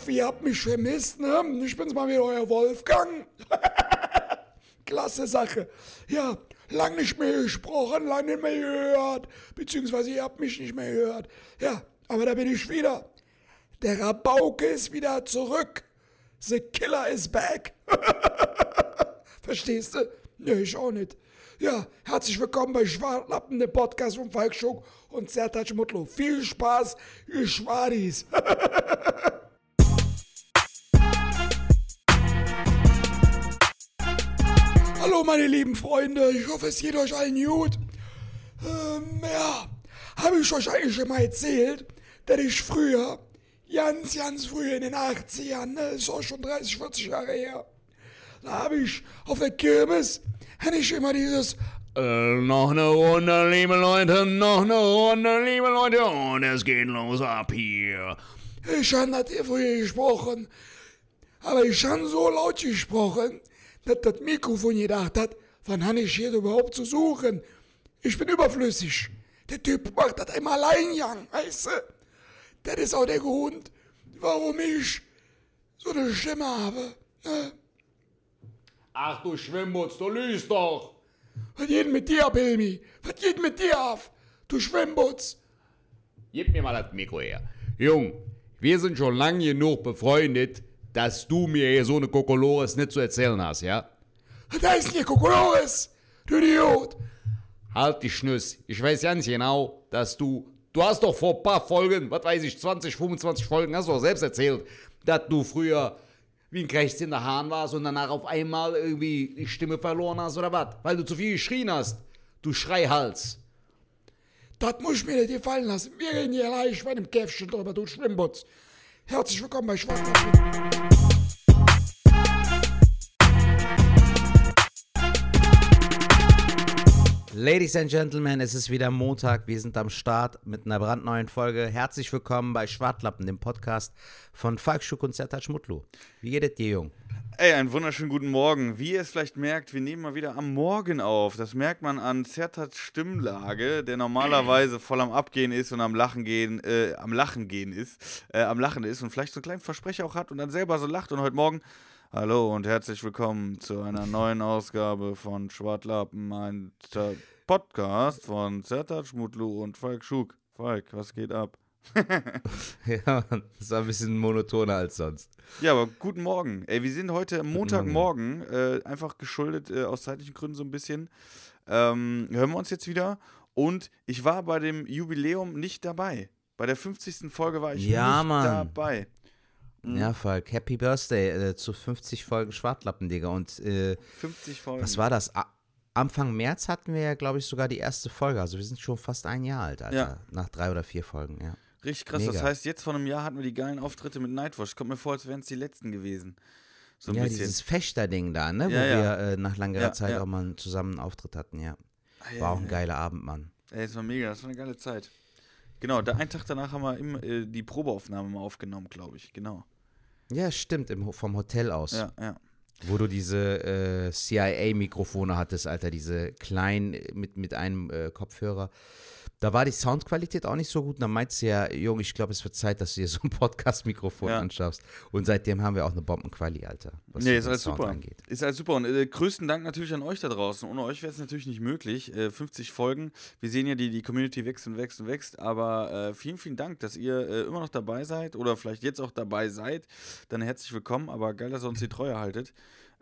hoffe, ihr habt mich vermisst, ne? Ich bin's mal wieder, euer Wolfgang. Klasse Sache. Ja, lang nicht mehr gesprochen, lang nicht mehr gehört. Beziehungsweise ihr habt mich nicht mehr gehört. Ja, aber da bin ich wieder. Der Rabauke ist wieder zurück. The Killer is back. Verstehst du? Ne, ich auch nicht. Ja, herzlich willkommen bei Schwartlappen, dem Podcast von Falk Schuck und Sertac Mutlo. Viel Spaß, ihr Schwadis. Meine lieben Freunde, ich hoffe es geht euch allen gut. Ähm, ja, habe ich euch eigentlich schon mal erzählt, dass ich früher, ganz, ganz früher in den 80ern, ne, ist auch schon 30, 40 Jahre her, da habe ich auf der Kirmes, hatte ich immer dieses äh, noch eine Runde, liebe Leute, noch eine Runde, liebe Leute, und es geht los ab hier. Ich habe das hier früher gesprochen, aber ich habe so laut gesprochen, dass das Mikrofon gedacht hat, wann habe ich hier überhaupt zu suchen? Ich bin überflüssig. Der Typ macht das einmal Alleingang, weißt du? Das ist auch der Grund, warum ich so eine Stimme habe. Ne? Ach du Schwimmbutz, du lügst doch. Was geht mit dir ab, Hilmi? Was geht mit dir auf? Du Schwimmbutz. Gib mir mal das Mikro her. Jung, wir sind schon lange genug befreundet, dass du mir hier so eine Kokolores nicht zu erzählen hast, ja? Was heißt hier Kokolores? Du Idiot. Halt die Schnüss. Ich weiß ganz genau, dass du. Du hast doch vor ein paar Folgen, was weiß ich, 20, 25 Folgen, hast du doch selbst erzählt, dass du früher wie ein Krächz in der Hahn warst und danach auf einmal irgendwie die Stimme verloren hast oder was? Weil du zu viel geschrien hast. Du Schreihals. Das muss ich mir nicht gefallen lassen. Wir reden hier leicht bei dem Käfchen drüber, du Schwimmbutz. Herzlich willkommen bei Schwarz. Ladies and Gentlemen, es ist wieder Montag. Wir sind am Start mit einer brandneuen Folge. Herzlich willkommen bei Schwartlappen, dem Podcast von Falk Schuck und Sertac Mutlu. Wie geht es dir, Jung? Ey, einen wunderschönen guten Morgen. Wie ihr es vielleicht merkt, wir nehmen mal wieder am Morgen auf. Das merkt man an Zertats Stimmlage, der normalerweise voll am Abgehen ist und am Lachen gehen, äh, am Lachen gehen ist, äh, am Lachen ist und vielleicht so einen kleinen Versprecher auch hat und dann selber so lacht und heute Morgen Hallo und herzlich willkommen zu einer neuen Ausgabe von Schwartlappen, ein Podcast von Zertat Schmutlu und Falk Schuk. Falk, was geht ab? ja, das war ein bisschen monotoner als sonst. Ja, aber guten Morgen. Ey, wir sind heute Montagmorgen, äh, einfach geschuldet äh, aus zeitlichen Gründen so ein bisschen. Ähm, hören wir uns jetzt wieder. Und ich war bei dem Jubiläum nicht dabei. Bei der 50. Folge war ich ja, nicht Mann. dabei. Mhm. Ja, Falk, Happy Birthday äh, zu 50 Folgen Schwartlappen, Digga. Und äh, 50 Folgen. was war das? A Anfang März hatten wir ja, glaube ich, sogar die erste Folge. Also wir sind schon fast ein Jahr alt, Alter. Ja. Nach drei oder vier Folgen, ja. Richtig krass. Mega. Das heißt, jetzt vor einem Jahr hatten wir die geilen Auftritte mit Nightwatch. Kommt mir vor, als wären es die letzten gewesen. So ein ja, bisschen. dieses Fechter-Ding da, ne? Ja, Wo ja. wir äh, nach langer Zeit auch mal zusammen einen Auftritt hatten, ja. Ah, War auch ein geiler Abend, Mann. Ey, das war mega, das war eine geile Zeit. Genau, da einen Tag danach haben wir im, äh, die Probeaufnahme mal aufgenommen, glaube ich. Genau. Ja, stimmt, im, vom Hotel aus. Ja, ja. Wo du diese äh, CIA-Mikrofone hattest, Alter, diese kleinen äh, mit, mit einem äh, Kopfhörer. Da war die Soundqualität auch nicht so gut. Und dann meinte sie ja, Junge, ich glaube, es wird Zeit, dass du dir so ein Podcast-Mikrofon Ja. anschaffst. Und seitdem haben wir auch eine Bombenquali, Alter. Was Nee, ist alles Sound super. Angeht. Ist alles super. Und äh, größten Dank natürlich an euch da draußen. Ohne euch wäre es natürlich nicht möglich. Äh, 50 Folgen. Wir sehen ja, die, die Community wächst und wächst und wächst. Aber äh, vielen, vielen Dank, dass ihr äh, immer noch dabei seid oder vielleicht jetzt auch dabei seid. Dann herzlich willkommen. Aber geil, dass ihr uns die Treue haltet.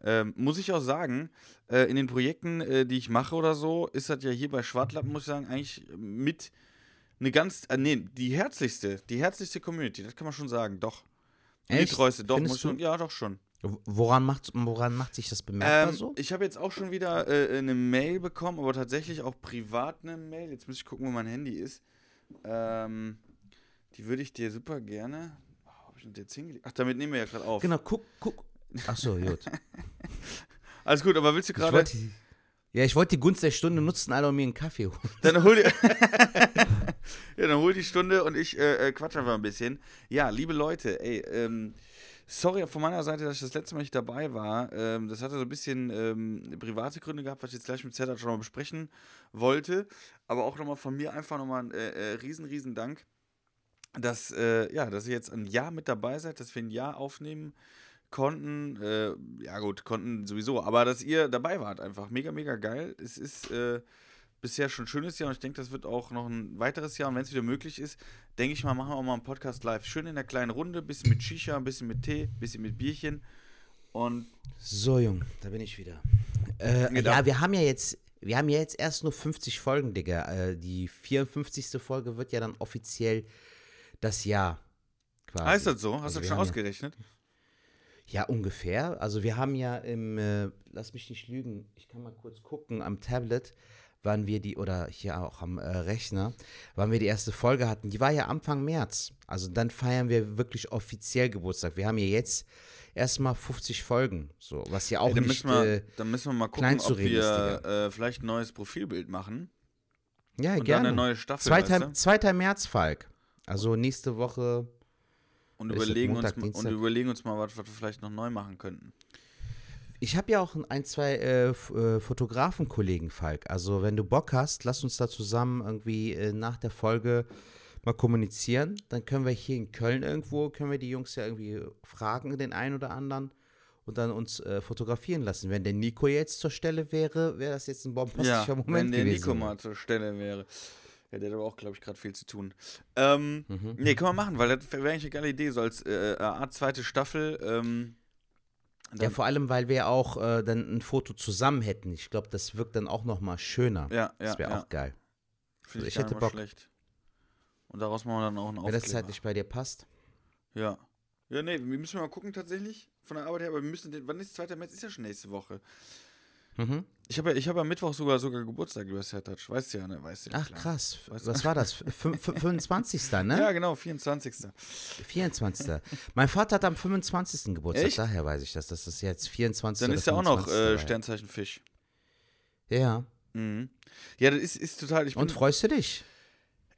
Ähm, muss ich auch sagen, äh, in den Projekten, äh, die ich mache oder so, ist das ja hier bei Schwartlappen, muss ich sagen, eigentlich mit eine ganz, äh, nee, die herzlichste, die herzlichste Community, das kann man schon sagen, doch. Und Die Echt? treueste, doch, Findest muss schon, ja, doch schon. Woran macht, woran macht sich das bemerkbar Ähm, so? Ich habe jetzt auch schon wieder äh, eine Mail bekommen, aber tatsächlich auch privat eine Mail. Jetzt muss ich gucken, wo mein Handy ist. Ähm, die würde ich dir super gerne. Oh, hab ich denn jetzt hingelegt? Ach, damit nehmen wir ja gerade auf. Genau, guck, guck. Ach so, gut. Alles gut, aber willst du gerade. ja, ich wollte die Gunst der Stunde nutzen, Alter, um mir einen Kaffee holen. Dann hol die, ja, dann hol die Stunde und ich äh, äh, quatsch einfach ein bisschen. Ja, liebe Leute, ey, ähm, sorry von meiner Seite, dass ich das letzte Mal nicht dabei war. Ähm, das hatte so ein bisschen ähm, private Gründe gehabt, was ich jetzt gleich mit Zerdat schon mal besprechen wollte. Aber auch nochmal von mir einfach nochmal ein äh, äh, riesen, riesen Dank. dass, äh, ja, dass ihr jetzt ein Jahr mit dabei seid, dass wir ein Jahr aufnehmen konnten. Äh, ja, gut, konnten sowieso, aber dass ihr dabei wart, einfach mega, mega geil. Es ist äh, bisher schon ein schönes Jahr und ich denke, das wird auch noch ein weiteres Jahr. Und wenn es wieder möglich ist, denke ich mal, machen wir auch mal einen Podcast live. Schön in der kleinen Runde, bisschen mit Shisha, ein bisschen mit Tee, bisschen mit Bierchen. Und So, Jung, da bin ich wieder. Äh, Genau. ja, wir haben ja jetzt, wir haben ja jetzt erst nur 50 Folgen, Digga. Äh, die 54. Folge wird ja dann offiziell das Jahr. Quasi. heißt das so? Hast Also du wir schon haben ja- ausgerechnet? Ja, ungefähr. Also wir haben ja im, äh, lass mich nicht lügen, ich kann mal kurz gucken, am Tablet, wann wir die, oder hier auch am äh, Rechner, wann wir die erste Folge hatten. Die war ja Anfang März. Also dann feiern wir wirklich offiziell Geburtstag. Wir haben ja jetzt erstmal 50 Folgen, so, was ja auch Ey, dann, nicht, wir, äh, dann müssen wir mal gucken, ob wir äh, vielleicht ein neues Profilbild machen. ja, und dann gerne. eine neue Staffel, Zweiter, weißt du? 2. März, Falk. Also nächste Woche, Und überlegen, Montag, uns, mal- und Dienstag? überlegen uns mal, was, was wir vielleicht noch neu machen könnten. Ich habe ja auch ein, zwei äh, äh, Fotografenkollegen, Falk. Also, wenn du Bock hast, lass uns da zusammen irgendwie äh, nach der Folge mal kommunizieren. Dann können wir hier in Köln irgendwo, können wir die Jungs ja irgendwie fragen, den einen oder anderen, und dann uns äh, fotografieren lassen. Wenn der Nico jetzt zur Stelle wäre, wäre das jetzt ein bombastischer ja, Moment wenn der gewesen. Nico mal zur Stelle wäre. Ja, der hat aber auch, glaube ich, gerade viel zu tun. Ähm, Mhm. Nee, können wir machen, weil das wäre eigentlich eine geile Idee, so als äh, Art zweite Staffel. Ähm, Ja, vor allem, weil wir auch äh, dann ein Foto zusammen hätten. Ich glaube, das wirkt dann auch noch mal schöner. ja, ja, das wäre ja. auch geil. Finde ich ich, gar hätte Bock. schlecht. Und daraus machen wir dann auch einen Wenn das Aufkleber. zeitlich bei dir passt. Ja. Ja, nee, wir müssen mal gucken tatsächlich von der Arbeit her, aber wir müssen den, wann ist 2. März? Ist ja schon nächste Woche. Mhm. Ich habe ja, ich hab am Mittwoch sogar sogar Geburtstag, lieber Sertac. Weißt du ja, ne? Weißt du ja, Ach klar. krass, Weißt du? was war das? Fün- fün- 25. ne? Ja, genau, 24. 24. mein Vater hat am 25. Geburtstag, Echt? daher weiß ich das. Das ist jetzt 24. Dann ist ja auch noch 25. äh. Sternzeichen Fisch. Ja. Mhm. Ja, das ist, ist total. Ich bin, Und freust du dich?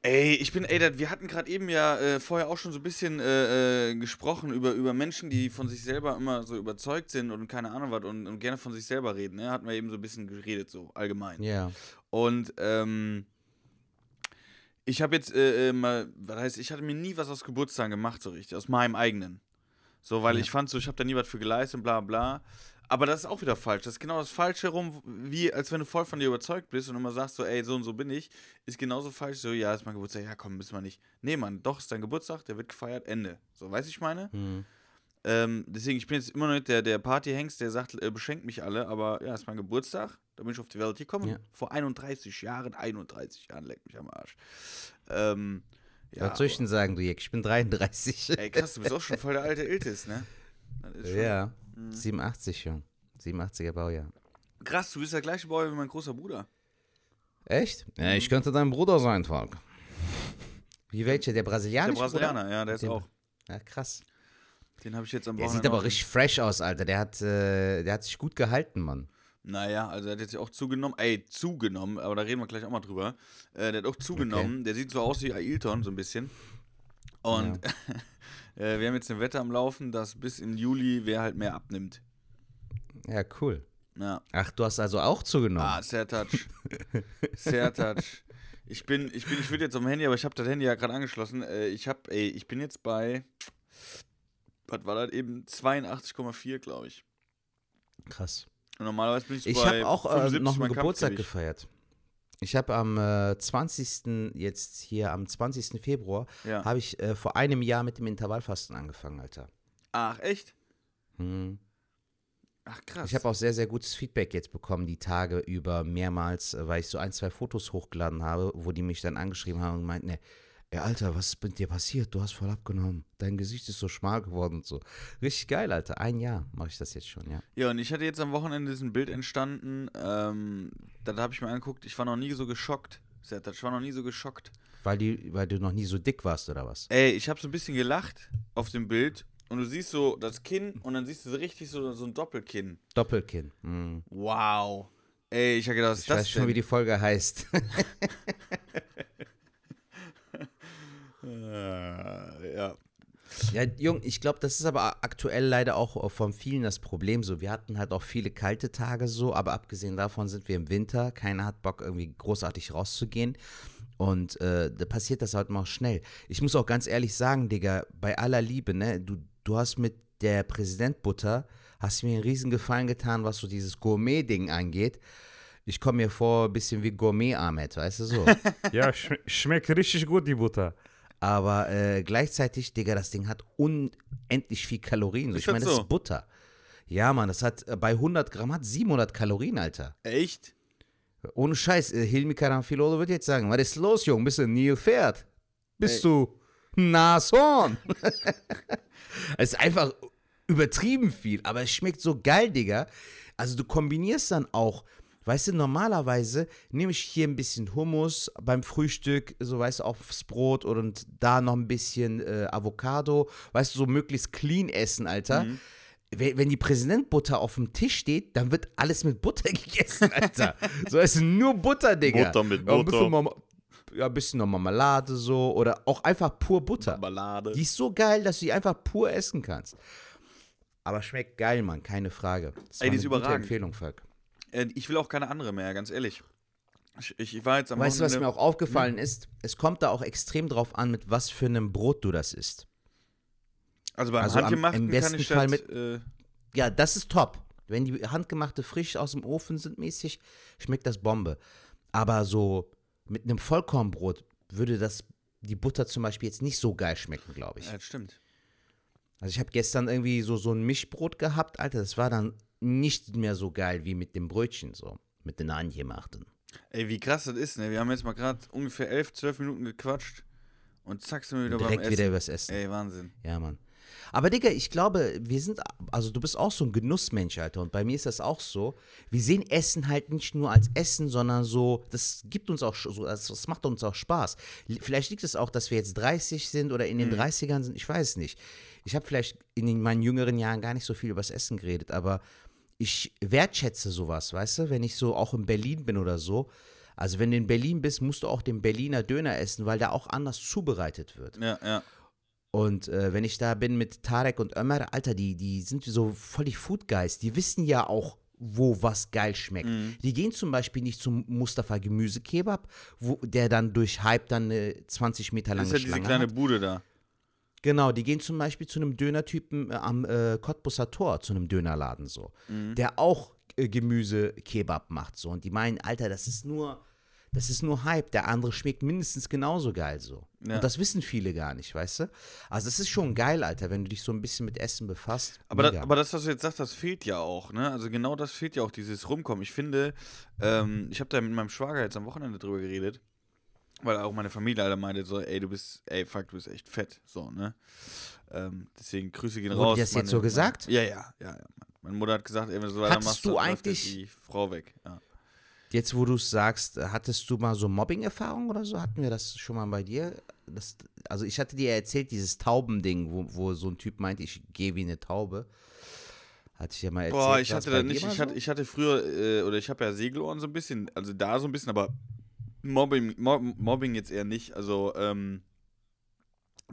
Ey, ich bin, ey, wir hatten gerade eben ja äh, vorher auch schon so ein bisschen äh, äh, gesprochen über, über Menschen, die von sich selber immer so überzeugt sind und keine Ahnung was und, und gerne von sich selber reden. Ne? Hatten wir eben so ein bisschen geredet, so allgemein. Ja. Und ähm, ich habe jetzt äh, äh, mal, was heißt, ich hatte mir nie was aus Geburtstagen gemacht, so richtig, aus meinem eigenen. So, weil Ja. ich fand so, ich habe da nie was für geleistet und bla bla. Aber das ist auch wieder falsch. Das ist genau das Falsche rum, wie als wenn du voll von dir überzeugt bist und immer sagst so, ey, so und so bin ich, ist genauso falsch. So, ja, ist mein Geburtstag, ja komm, müssen wir nicht. Nee, Mann, doch, ist dein Geburtstag, der wird gefeiert, Ende. So, weiß ich meine? Hm. Ähm, deswegen, ich bin jetzt immer noch nicht der, der Partyhengst, der sagt, äh, beschenkt mich alle, aber ja, ist mein Geburtstag, da bin ich auf die Welt gekommen. Ja. Vor 31 Jahren, 31 Jahren, leck mich am Arsch. Ähm, ja, was soll ich denn sagen, du Jeck? Ich bin 33. aber- ey, krass, du bist auch schon voll der alte Iltis, ne? Das ja. 87, Jung. 87er Baujahr. Krass, du bist der gleiche Bauer wie mein großer Bruder. Echt? Ja, ich könnte dein Bruder sein, Falk. Wie welcher? Der Der brasilianische Brasilianer, ja, der ist Den- auch. Bruder? Ja, krass. Den habe ich jetzt am Der sieht aber auch- richtig fresh aus, Alter. Der hat, äh, der hat sich gut gehalten, Mann. Naja, also er hat jetzt auch zugenommen, ey, zugenommen, aber da reden wir gleich auch mal drüber. Äh, der hat auch zugenommen, der sieht so aus wie Ailton, so ein bisschen. Und äh, wir haben jetzt eine Wette am Laufen, dass bis im Juli wer halt mehr abnimmt. Ja, cool. Ja. Ach, du hast also auch zugenommen. Ah, sehr touch. sehr touch. Ich bin, ich bin, ich würde jetzt am Handy, aber ich habe das Handy ja gerade angeschlossen. Äh, ich habe, ey, ich bin jetzt bei, was war das eben, 82,4, glaube ich. Krass. Und normalerweise bin ich, so Ich bei habe auch äh, 75 noch einen Geburtstag Kampfgewicht. gefeiert. Ich habe am äh, 20. jetzt hier am 20. Februar Ja. habe ich äh, vor einem Jahr mit dem Intervallfasten angefangen, Alter. Ach, echt? Hm. Ach, krass. Ich habe auch sehr, sehr gutes Feedback jetzt bekommen, die Tage über mehrmals, äh, weil ich so ein, zwei Fotos hochgeladen habe, wo die mich dann angeschrieben haben und meinten, ey, ey, Alter, was ist mit dir passiert? Du hast voll abgenommen. Dein Gesicht ist so schmal geworden und so. Richtig geil, Alter. Ein Jahr mache ich das jetzt schon, ja. Ja, und ich hatte jetzt am Wochenende diesen Bild entstanden, ähm, da habe ich mir angeguckt, ich war noch nie so geschockt. Ich war noch nie so geschockt. Weil, die, weil du noch nie so dick warst, oder was? Ey, ich habe so ein bisschen gelacht auf dem Bild und du siehst so das Kinn und dann siehst du so richtig so, so ein Doppelkinn. Doppelkinn. Hm. Wow. Ey, ich habe gedacht, was ist Ich das weiß schon, wie die Folge heißt. Äh, ja. Ja, Jung, ich glaube, das ist aber aktuell leider auch von vielen das Problem so. Wir hatten halt auch viele kalte Tage so, aber abgesehen davon sind wir im Winter. Keiner hat Bock, irgendwie großartig rauszugehen. Und äh, da passiert das halt mal schnell. Ich muss auch ganz ehrlich sagen, Digga, bei aller Liebe, ne, du, du hast mit der Präsidentbutter, hast mir einen riesen Gefallen getan, was so dieses Gourmet-Ding angeht. Ich komme mir vor ein bisschen wie Gourmet-Ahmed, weißt du so. Ja, schm schmeckt richtig gut, die Butter. Aber äh, gleichzeitig, Digga, das Ding hat unendlich viel Kalorien. Ist ich meine, das das so? ist Butter. Ja, Mann, das hat äh, bei 100 Gramm hat 700 Kalorien, Alter. Echt? Ohne Scheiß, äh, Hilmi Karamfilolo wird jetzt sagen, was ist los, Jung? Bist du ein Nilpferd? Bist Ey. du Nashorn? es ist einfach übertrieben viel, aber es schmeckt so geil, Digga. Also du kombinierst dann auch, weißt du, normalerweise nehme ich hier ein bisschen Hummus beim Frühstück, so weißt du, aufs Brot und da noch ein bisschen äh, Avocado, weißt du, so möglichst clean essen, Alter. Wenn wenn die Präsidentbutter auf dem Tisch steht, dann wird alles mit Butter gegessen, Alter. so, es ist nur Butter, Digga. Butter mit Ja, ein bisschen, Butter. Ja, ein bisschen noch Marmelade so oder auch einfach pur Butter. Ballade. Die ist so geil, dass du die einfach pur essen kannst. Aber schmeckt geil, Mann, keine Frage. Das Ey, die ist überragend. Empfehlung, Volk. Äh, ich will auch keine andere mehr, ganz ehrlich. Ich, ich war jetzt am Weißt du, was mir auch aufgefallen ist? Es kommt da auch extrem drauf an, mit was für einem Brot du das isst. Also beim also am- Handgemachten im besten kann ich Fall das, äh, Ja, das ist top. Wenn die handgemachte frisch aus dem Ofen sind mäßig, schmeckt das Bombe. Aber so mit einem Vollkornbrot würde das die Butter zum Beispiel jetzt nicht so geil schmecken, glaube ich. ja, das stimmt. Also ich habe gestern irgendwie so, so ein Mischbrot gehabt, Alter, das war dann nicht mehr so geil wie mit dem Brötchen so, mit den angemachten. Ey, wie krass das ist, ne? Wir haben jetzt mal gerade ungefähr 11, 12 Minuten gequatscht und zack sind wir wieder beim Direkt Essen. wieder übers Essen. Ey, Wahnsinn. Ja, Mann. Aber Digga, ich glaube, wir sind, also du bist auch so ein Genussmensch, Alter. Und bei mir ist das auch so. Wir sehen Essen halt nicht nur als Essen, sondern so, das gibt uns auch so, das, das macht uns auch Spaß. Vielleicht liegt es auch, dass wir jetzt 30 sind oder in den 30ern sind, ich weiß nicht. Ich habe vielleicht in den, meinen jüngeren Jahren gar nicht so viel übers Essen geredet, aber ich wertschätze sowas, weißt du, wenn ich so auch in Berlin bin oder so. Also wenn du in Berlin bist, musst du auch den Berliner Döner essen, weil der auch anders zubereitet wird. Ja, ja. Und äh, wenn ich da bin mit Tarek und Ömer, Alter, die, die sind so voll die Food Guys. Die wissen ja auch, wo was geil schmeckt. Mhm. Die gehen zum Beispiel nicht zum Mustafa Gemüsekebab, wo der dann durch Hype dann eine 20 Meter Das lange ist ja diese Schlange kleine hat. Bude da. Genau, die gehen zum Beispiel zu einem Dönertypen äh, am äh, Cottbusser Tor, zu einem Dönerladen so, Mhm. der auch äh, Gemüsekebab macht so. Und die meinen, Alter, das ist nur, das ist nur Hype. Der andere schmeckt mindestens genauso geil so. Ja. Und das wissen viele gar nicht, weißt du? Also das ist schon geil, Alter, wenn du dich so ein bisschen mit Essen befasst. Aber, das, aber das, was du jetzt sagst, das fehlt ja auch, ne? Also genau das fehlt ja auch, dieses Rumkommen. Ich finde, ähm, ich habe da mit meinem Schwager jetzt am Wochenende drüber geredet, weil auch meine Familie alle meinte so, ey, du bist, ey, fuck, du bist echt fett, so, ne? Ähm, deswegen Grüße gehen Wurde raus. das jetzt so gesagt? Ja, ja, ja, ja. Meine Mutter hat gesagt, ey, wenn du so weitermachst, Hattest du dann eigentlich- die Frau weg. Ja. Jetzt, wo du es sagst, hattest du mal so Mobbing-Erfahrung oder so? Hatten wir das schon mal bei dir? Das, also ich hatte dir ja erzählt, dieses Taubending, wo, wo so ein Typ meinte, ich gehe wie eine Taube. Hatte ich ja mal erzählt. Boah, ich hatte da nicht, ich hatte, ich hatte früher, äh, oder ich habe ja Segelohren so ein bisschen, also da so ein bisschen, aber Mobbing, Mob, Mobbing jetzt eher nicht. Also, ähm,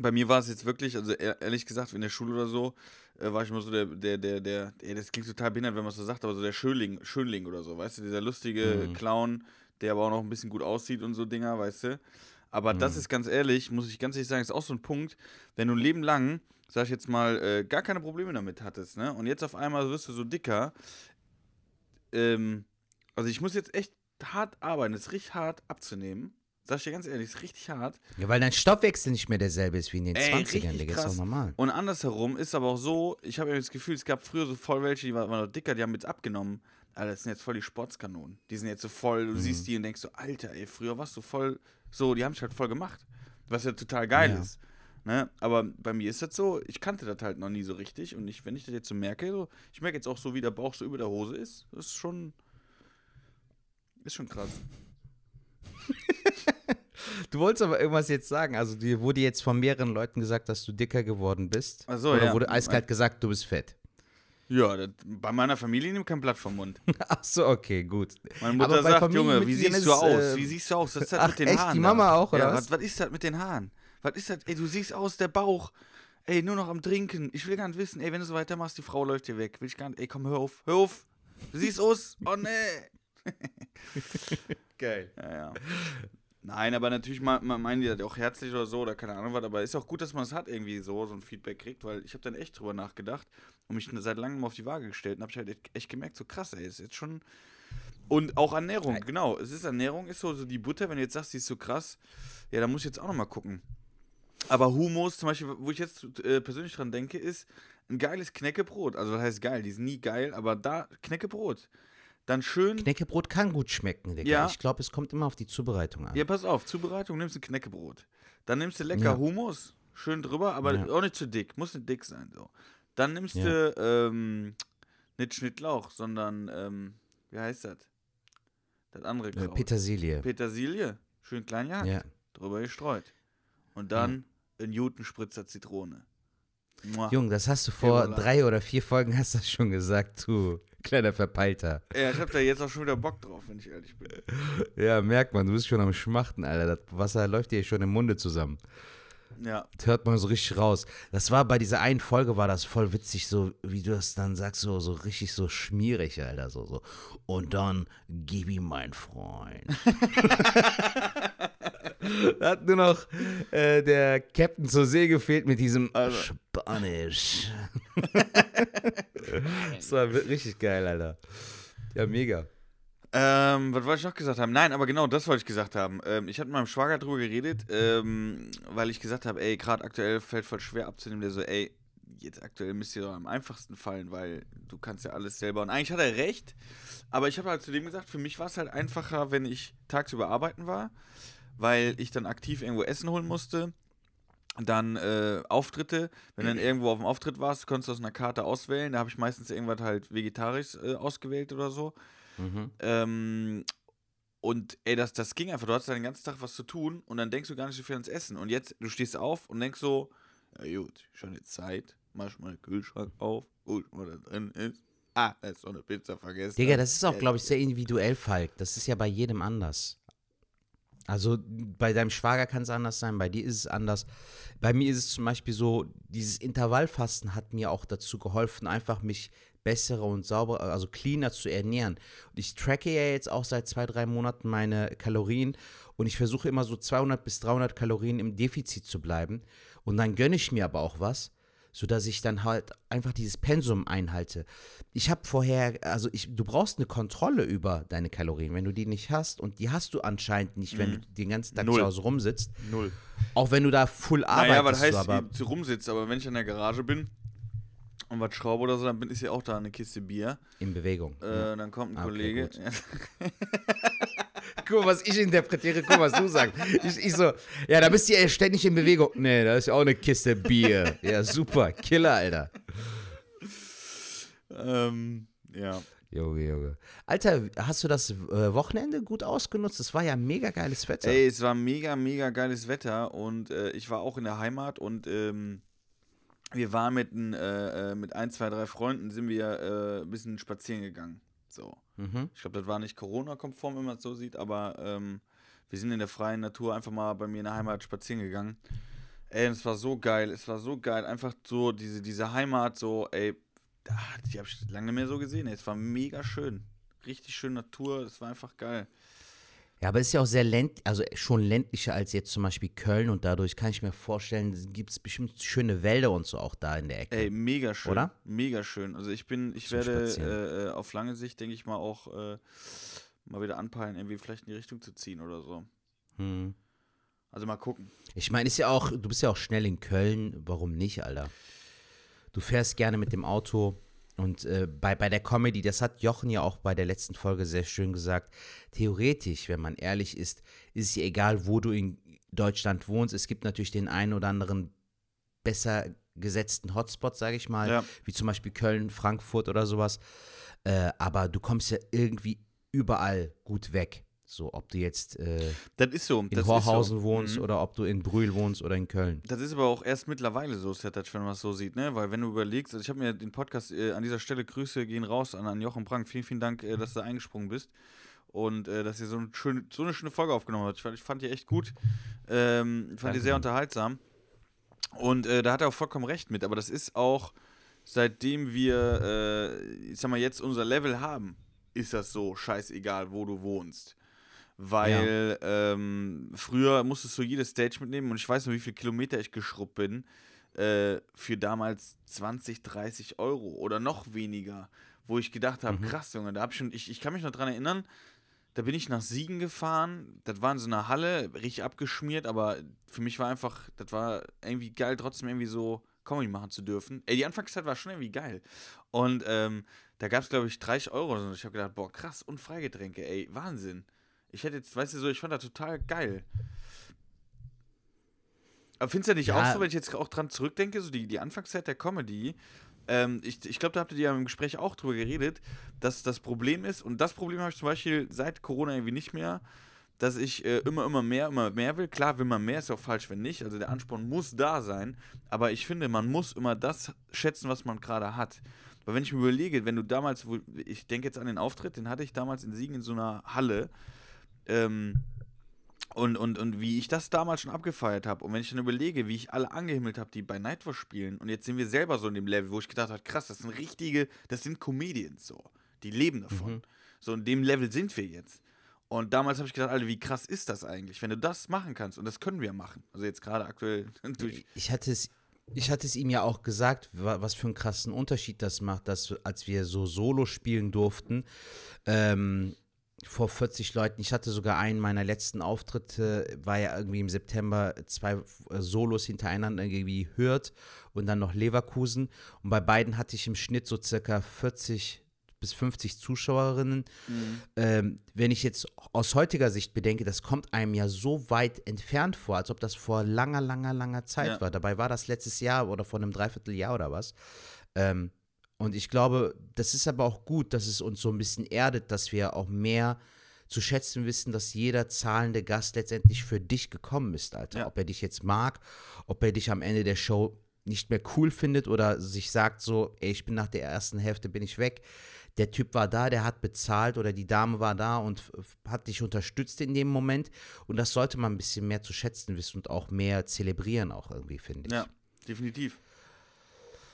bei mir war es jetzt wirklich, also ehr- ehrlich gesagt, in der Schule oder so, äh, war ich immer so der, der, der, der, ey, das klingt total behindert, wenn man es so sagt, aber so der Schönling, Schönling oder so, weißt du, dieser lustige Mhm. Clown, der aber auch noch ein bisschen gut aussieht und so Dinger, weißt du. Aber das Mhm. ist ganz ehrlich, muss ich ganz ehrlich sagen, ist auch so ein Punkt, wenn du ein Leben lang, sag ich jetzt mal, äh, gar keine Probleme damit hattest, ne? Und jetzt auf einmal wirst du so dicker. Ähm, also ich muss jetzt echt hart arbeiten, es ist richtig hart abzunehmen. Sag ich dir ganz ehrlich, es ist richtig hart. Ja, weil dein Stoffwechsel nicht mehr derselbe ist wie in den Ey, 20ern, richtig Digga. Ist doch normal. Und andersherum ist aber auch so, ich habe ja das Gefühl, es gab früher so voll welche, die waren, waren noch dicker, die haben jetzt abgenommen. Alter, das sind jetzt voll die Sportskanonen. Die sind jetzt so voll, Mhm. du siehst die und denkst so, Alter, ey, früher warst du voll, so, die haben sich halt voll gemacht. Was ja total geil Ja. ist. Ne? Aber bei mir ist das so, ich kannte das halt noch nie so richtig. Und ich, wenn ich das jetzt so merke, so, ich merke jetzt auch so, wie der Bauch so über der Hose ist. Das ist schon, ist schon krass. Du wolltest aber irgendwas jetzt sagen. Also dir wurde jetzt von mehreren Leuten gesagt, dass du dicker geworden bist. Ach so, Oder ja. wurde eiskalt gesagt, du bist fett. Ja, das, bei meiner Familie nimmt kein Blatt vom Mund. Ach so, okay, gut. Meine Mutter sagt, Junge, wie siehst du aus? äh, Wie siehst du aus? Was ist das ach, mit den echt? Haaren? Die da? Mama auch, oder ja, was? was? Ist das mit den Haaren? Was ist das? Ey, du siehst aus, der Bauch. Ey, nur noch am Trinken. Ich will gar nicht wissen, ey, wenn du so weitermachst, die Frau läuft hier weg. Will ich gar nicht. Ey, komm, hör auf, hör auf. Du siehst aus. Oh, nee. Geil. Ja, ja. Nein, aber natürlich ma- ma- meinen die das auch herzlich oder so oder keine Ahnung was, aber ist auch gut, dass man es hat irgendwie so, so ein Feedback kriegt, weil ich habe dann echt drüber nachgedacht und mich seit langem auf die Waage gestellt und habe ich halt echt- gemerkt, so krass, ey, ist jetzt schon und auch Ernährung, genau, es ist Ernährung, ist so, so die Butter, wenn du jetzt sagst, die ist so krass, ja, da muss ich jetzt auch nochmal gucken. Aber Hummus, zum Beispiel, wo ich jetzt äh, persönlich dran denke, ist ein geiles Knäckebrot. Also das heißt geil, die sind nie geil, aber da Knäckebrot. Dann schön. Knäckebrot kann gut schmecken, Digga. Ja. Ich glaube, es kommt immer auf die Zubereitung an. Ja, pass auf, Zubereitung, nimmst du Knäckebrot. Dann nimmst du lecker Ja. Hummus, schön drüber, aber Ja. auch nicht zu dick, muss nicht dick sein. So. Dann nimmst Ja. du ähm, nicht Schnittlauch, sondern, ähm, wie heißt das? Das andere Äh, Kraut. Petersilie. Petersilie, schön klein Ja. drüber gestreut. Und dann ein Jutenspritzer Zitrone. Mua. Jung, das hast du vor drei oder vier Folgen hast du das schon gesagt, du kleiner Verpeilter. Ja, ich hab da jetzt auch schon wieder Bock drauf, wenn ich ehrlich bin. Ja, merkt man, du bist schon am Schmachten, Alter. Das Wasser läuft dir schon im Munde zusammen. Ja, Das hört man so richtig raus. Das war bei dieser einen Folge, war das voll witzig, so wie du das dann sagst, so, so richtig so schmierig, Alter. So, so. Und dann gib ihm mein Freund. da hat nur noch äh, der Captain zur See gefehlt mit diesem Spanisch. das war richtig geil, Alter. Ja, mega. Ähm, was wollte ich noch gesagt haben? Nein, aber genau das wollte ich gesagt haben. Ähm, ich hatte mit meinem Schwager drüber geredet, ähm, weil ich gesagt habe, ey, gerade aktuell fällt voll schwer abzunehmen. Der so, ey, jetzt aktuell müsste dir doch am einfachsten fallen, weil du kannst ja alles selber. Und eigentlich hat er recht, aber ich habe halt zu dem gesagt, für mich war es halt einfacher, wenn ich tagsüber arbeiten war, weil ich dann aktiv irgendwo Essen holen musste. Dann äh, Auftritte, wenn du dann irgendwo auf dem Auftritt warst, konntest du aus einer Karte auswählen. Da habe ich meistens irgendwas halt vegetarisch äh, ausgewählt oder so. Mhm. Ähm, und ey, das, das ging einfach. Du hast dann den ganzen Tag was zu tun und dann denkst du gar nicht so viel ans Essen. Und jetzt, du stehst auf und denkst so, ja gut, schon jetzt Zeit, mach mal den Kühlschrank auf, guck mal, was da drin ist. Ah, da ist so eine Pizza vergessen. Digga, das ist auch, glaube ich, sehr individuell, Falk. Das ist ja bei jedem anders. Also bei deinem Schwager kann es anders sein, bei dir ist es anders. Bei mir ist es zum Beispiel so, dieses Intervallfasten hat mir auch dazu geholfen, einfach mich besser und sauberer, also cleaner zu ernähren. Und ich tracke ja jetzt auch seit zwei, drei Monaten meine Kalorien und ich versuche immer so 200 bis 300 Kalorien im Defizit zu bleiben. Und dann gönne ich mir aber auch was, sodass ich dann halt einfach dieses Pensum einhalte. Ich habe vorher, also ich, du brauchst eine Kontrolle über deine Kalorien, wenn du die nicht hast. Und die hast du anscheinend nicht, wenn du den ganzen Tag Mhm. Null. zu Hause rumsitzt. Null. Auch wenn du da full arbeitest. Naja, das heißt, so, aber, du rumsitzt, aber wenn ich in der Garage bin und was schraube oder so, dann bin, ist ja auch da eine Kiste Bier. in Bewegung. Äh, Dann kommt ein Ah, okay, Kollege. Guck mal, was ich interpretiere, guck, was du sagst. Ich, ich so, ja, da bist du ja ständig in Bewegung. Nee, da ist ja auch eine Kiste Bier. Ja, super. Killer, Alter. ähm, ja. Junge, Junge. Alter, hast du das äh, Wochenende gut ausgenutzt? Es war ja mega geiles Wetter. Ey, es war mega, mega geiles Wetter und äh, ich war auch in der Heimat und ähm, wir waren mit, ein, äh, äh, mit ein, zwei, drei Freunden, sind wir äh, ein bisschen spazieren gegangen. So. Mhm. Ich glaube, das war nicht Corona-konform, wenn man es so sieht, aber ähm, wir sind in der freien Natur einfach mal bei mir in der Heimat spazieren gegangen. Ey, es war so geil, es war so geil, einfach so diese, diese Heimat, so, ey, ah, die habe ich lange nicht mehr so gesehen. Ey. Es war mega schön. Richtig schön Natur, es war einfach geil. Ja, aber es ist ja auch sehr ländlich, also schon ländlicher als jetzt zum Beispiel Köln und dadurch kann ich mir vorstellen, gibt es bestimmt schöne Wälder und so auch da in der Ecke. Ey, mega schön. Oder? Mega schön. Also ich bin, ich Zum werde äh, äh, auf lange Sicht, denke ich mal, auch äh, mal wieder anpeilen, irgendwie vielleicht in die Richtung zu ziehen oder so. Hm. Also mal gucken. Ich meine, ist ja auch, du bist ja auch schnell in Köln, warum nicht, Alter? Du fährst gerne mit dem Auto und äh, bei, bei der Comedy, das hat Jochen ja auch bei der letzten Folge sehr schön gesagt, theoretisch, wenn man ehrlich ist, ist es ja egal, wo du in Deutschland wohnst. Es gibt natürlich den einen oder anderen besser gesetzten Hotspot, sage ich mal, Ja. wie zum Beispiel Köln, Frankfurt oder sowas. Äh, aber du kommst ja irgendwie überall gut weg. So, ob du jetzt äh, so. in Horhausen so. wohnst Mhm. oder ob du in Brühl wohnst oder in Köln. Das ist aber auch erst mittlerweile so, Setatsch, wenn man es so sieht, ne? Weil wenn du überlegst, also ich habe mir den Podcast äh, an dieser Stelle Grüße gehen raus an, an Jochen Brank. Vielen, vielen Dank, äh, dass du eingesprungen bist. Und äh, dass ihr so, ein schön, so eine schöne Folge aufgenommen habt. Ich fand, ich fand die echt gut. Ähm, ich fand die Danke, sehr Mann. unterhaltsam. Und äh, da hat er auch vollkommen recht mit, aber das ist auch, seitdem wir, äh, ich sag mal, jetzt unser Level haben, ist das so scheißegal, wo du wohnst. Weil ähm, früher musstest du jedes Stage mitnehmen und ich weiß noch, wie viele Kilometer ich geschrubbt bin äh, für damals 20, 30 Euro oder noch weniger, wo ich gedacht habe, krass, Junge, da hab ich schon, ich, ich kann mich noch dran erinnern, da bin ich nach Siegen gefahren, das war in so einer Halle, richtig abgeschmiert, aber für mich war einfach, das war irgendwie geil, trotzdem irgendwie so Comedy machen zu dürfen. Ey, die Anfangszeit war schon irgendwie geil. Und ähm, da gab es, glaube ich, 30 Euro. Und ich habe gedacht, boah, krass, und Freigetränke, ey, Wahnsinn. Ich hätte jetzt, weißt du so, ich fand das total geil. Aber findest du nicht Ja. auch so, wenn ich jetzt auch dran zurückdenke, so die, die Anfangszeit der Comedy, ähm, ich, ich glaube, da habt ihr ja im Gespräch auch drüber geredet, dass das Problem ist, und das Problem habe ich zum Beispiel seit Corona irgendwie nicht mehr, dass ich äh, immer, immer mehr, immer mehr will. Klar, will man mehr, ist ja auch falsch, wenn nicht. Also der Ansporn muss da sein, aber ich finde, man muss immer das schätzen, was man gerade hat. Weil wenn ich mir überlege, wenn du damals, wo- ich denke jetzt an den Auftritt, den hatte ich damals in Siegen in so einer Halle, ähm, und, und, und wie ich das damals schon abgefeiert habe. Und wenn ich dann überlege, wie ich alle angehimmelt habe, die bei Nightwatch spielen, und jetzt sind wir selber so in dem Level, wo ich gedacht habe, krass, das sind richtige, das sind Comedians so. Die leben davon. So in dem Level sind wir jetzt. Und damals habe ich gedacht, Alter, wie krass ist das eigentlich, wenn du das machen kannst? Und das können wir machen. Also jetzt gerade aktuell durch. Ich hatte es, ich hatte es ihm ja auch gesagt, wa- was für einen krassen Unterschied das macht, dass als wir so Solo spielen durften, ähm, vor 40 Leuten. Ich hatte sogar einen meiner letzten Auftritte, war ja irgendwie im September zwei äh, Solos hintereinander, irgendwie Hürth und dann noch Leverkusen. Und bei beiden hatte ich im Schnitt so circa 40 bis 50 Zuschauerinnen. Ähm, wenn ich jetzt aus heutiger Sicht bedenke, das kommt einem ja so weit entfernt vor, als ob das vor langer, langer, langer Zeit Ja. war. Dabei war das letztes Jahr oder vor einem Dreivierteljahr oder was. Ähm, und ich glaube, das ist aber auch gut, dass es uns so ein bisschen erdet, dass wir auch mehr zu schätzen wissen, dass jeder zahlende Gast letztendlich für dich gekommen ist, Alter. Ja. Ob er dich jetzt mag, ob er dich am Ende der Show nicht mehr cool findet oder sich sagt so, ey, ich bin nach der ersten Hälfte bin ich weg. Der Typ war da, der hat bezahlt oder die Dame war da und hat dich unterstützt in dem Moment. Und das sollte man ein bisschen mehr zu schätzen wissen und auch mehr zelebrieren auch irgendwie, finde ich. Ja, definitiv.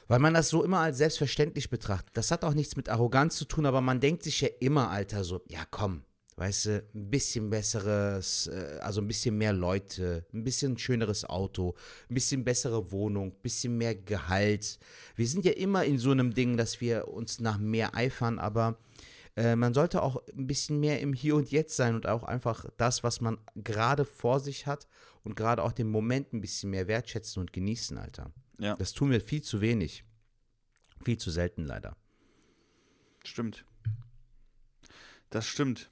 Weil man das so immer als selbstverständlich betrachtet. Das hat auch nichts mit Arroganz zu tun, aber man denkt sich ja immer, Alter, so, ja komm, weißt du, ein bisschen besseres, äh, also ein bisschen mehr Leute, ein bisschen schöneres Auto, ein bisschen bessere Wohnung, ein bisschen mehr Gehalt. Wir sind ja immer in so einem Ding, dass wir uns nach mehr eifern, aber äh, man sollte auch ein bisschen mehr im Hier und Jetzt sein und auch einfach das, was man gerade vor sich hat und gerade auch den Moment ein bisschen mehr wertschätzen und genießen, Alter. Ja, Das tun wir viel zu wenig. Viel zu selten leider. stimmt. Das stimmt.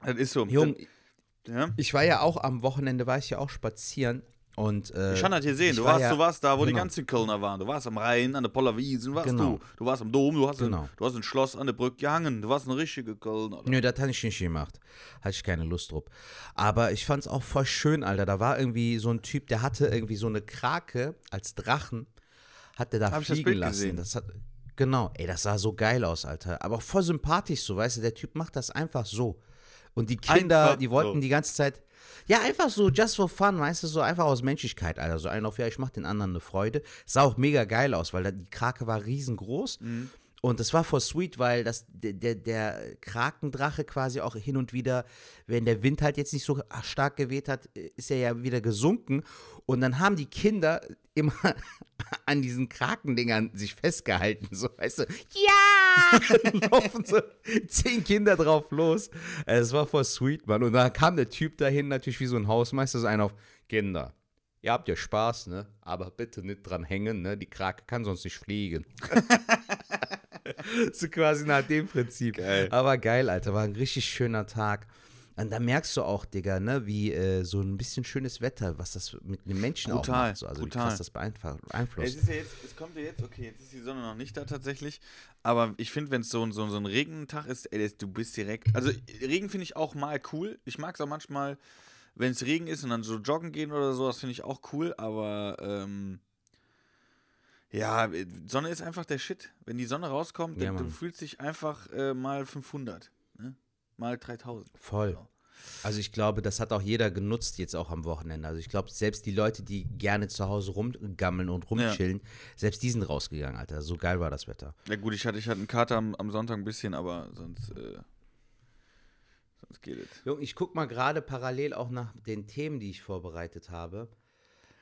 Das ist so. Jung, ja? ich war ja auch am Wochenende, war ich ja auch spazieren und äh, Ich kann das hier sehen. Du war warst, ja- du warst da, wo die genau. ganzen Kölner waren. Du warst am Rhein, an der Pollerwiesen, warst Genau. du. Du warst am Dom, du hast, Genau. ein, du hast ein Schloss an der Brücke gehangen. Du warst ein richtiger Kölner. Nö, das hatte ich nicht gemacht. Hatte ich keine Lust drauf. Aber ich fand es auch voll schön, Alter. Da war irgendwie so ein Typ, der hatte irgendwie so eine Krake als Drachen, hat der da Hab das fliegen Bild lassen. gesehen. Das hat, genau, ey, das sah so geil aus, Alter. Aber voll sympathisch so, weißt du, der Typ macht das einfach so. Und die Kinder, Einfach die wollten so. die ganze Zeit, ja, einfach so, just for fun, weißt du, so einfach aus Menschlichkeit, Alter. So ein auf, ja, ich mach den anderen eine Freude. Sah auch mega geil aus, weil die Krake war riesengroß. Mhm. Und das war voll sweet, weil das, der, der, der Krakendrache quasi auch hin und wieder, wenn der Wind halt jetzt nicht so stark geweht hat, ist er ja wieder gesunken. Und dann haben die Kinder immer an diesen Krakendingern sich festgehalten. So, weißt du, ja! Dann laufen so zehn Kinder drauf los. Es war voll sweet, Mann. Und dann kam der Typ dahin, natürlich wie so ein Hausmeister, so einer auf, Kinder, ihr habt ja Spaß, ne? Aber bitte nicht dran hängen, ne? Die Krake kann sonst nicht fliegen. so quasi nach dem Prinzip. Geil. Aber geil, Alter, war ein richtig schöner Tag. Und da merkst du auch, Digga, ne, wie äh, so ein bisschen schönes Wetter, was das mit den Menschen auch Brutal, macht. So. Also brutal. wie krass das beeinflu- Es beeinflusst. ist ja jetzt, es kommt ja jetzt, okay, jetzt ist die Sonne noch nicht da tatsächlich, aber ich finde, wenn es so, ein- so, ein- so ein Regentag ist, ey, du bist direkt, also Regen finde ich auch mal cool. Ich mag es auch manchmal, wenn es Regen ist und dann so joggen gehen oder so, das finde ich auch cool, aber ähm, ja, Sonne ist einfach der Shit. Wenn die Sonne rauskommt, Ja, dann, du fühlst dich einfach äh, mal 500, ne? Mal 3000. Voll. So. Also ich glaube, das hat auch jeder genutzt jetzt auch am Wochenende. Also ich glaube, selbst die Leute, die gerne zu Hause rumgammeln und rumchillen, selbst die sind rausgegangen, Alter. So geil war das Wetter. Ja gut, ich hatte, ich hatte einen Kater am, am Sonntag ein bisschen, aber sonst, äh, sonst geht es. Junge, ich guck mal gerade parallel auch nach den Themen, die ich vorbereitet habe.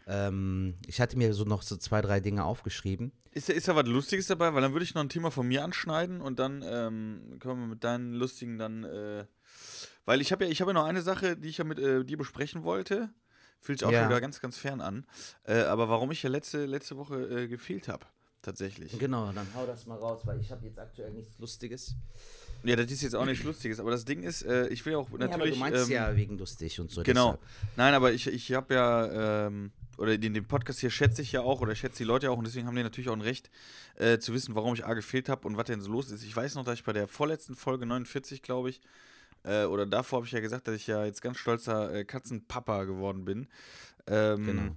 Ähm, ich hatte mir so noch so zwei, drei Dinge aufgeschrieben. Ist, da- ist da was Lustiges dabei? Weil dann würde ich noch ein Thema von mir anschneiden und dann ähm, können wir mit deinen lustigen dann. Äh, weil ich habe ja, ich habe ja noch eine Sache, die ich ja mit äh, dir besprechen wollte. Fühlt sich auch Ja. schon wieder ganz, ganz fern an. Äh, aber warum ich ja letzte, letzte Woche äh, gefehlt habe. Tatsächlich. Genau, dann hau das mal raus, weil ich habe jetzt aktuell nichts Lustiges. Ja, das ist jetzt auch nichts Lustiges. Aber das Ding ist, äh, ich will ja auch ja, aber natürlich. du meinst ähm, ja wegen lustig und so. Genau. deshalb. Nein, aber ich, ich habe ja, ähm, oder in dem Podcast hier schätze ich ja auch, oder schätze die Leute auch, und deswegen haben die natürlich auch ein Recht, äh, zu wissen, warum ich A gefehlt habe und was denn so los ist. Ich weiß noch, dass ich bei der vorletzten Folge 49, glaube ich, äh, oder davor habe ich ja gesagt, dass ich ja jetzt ganz stolzer äh, Katzenpapa geworden bin. Ähm, Genau.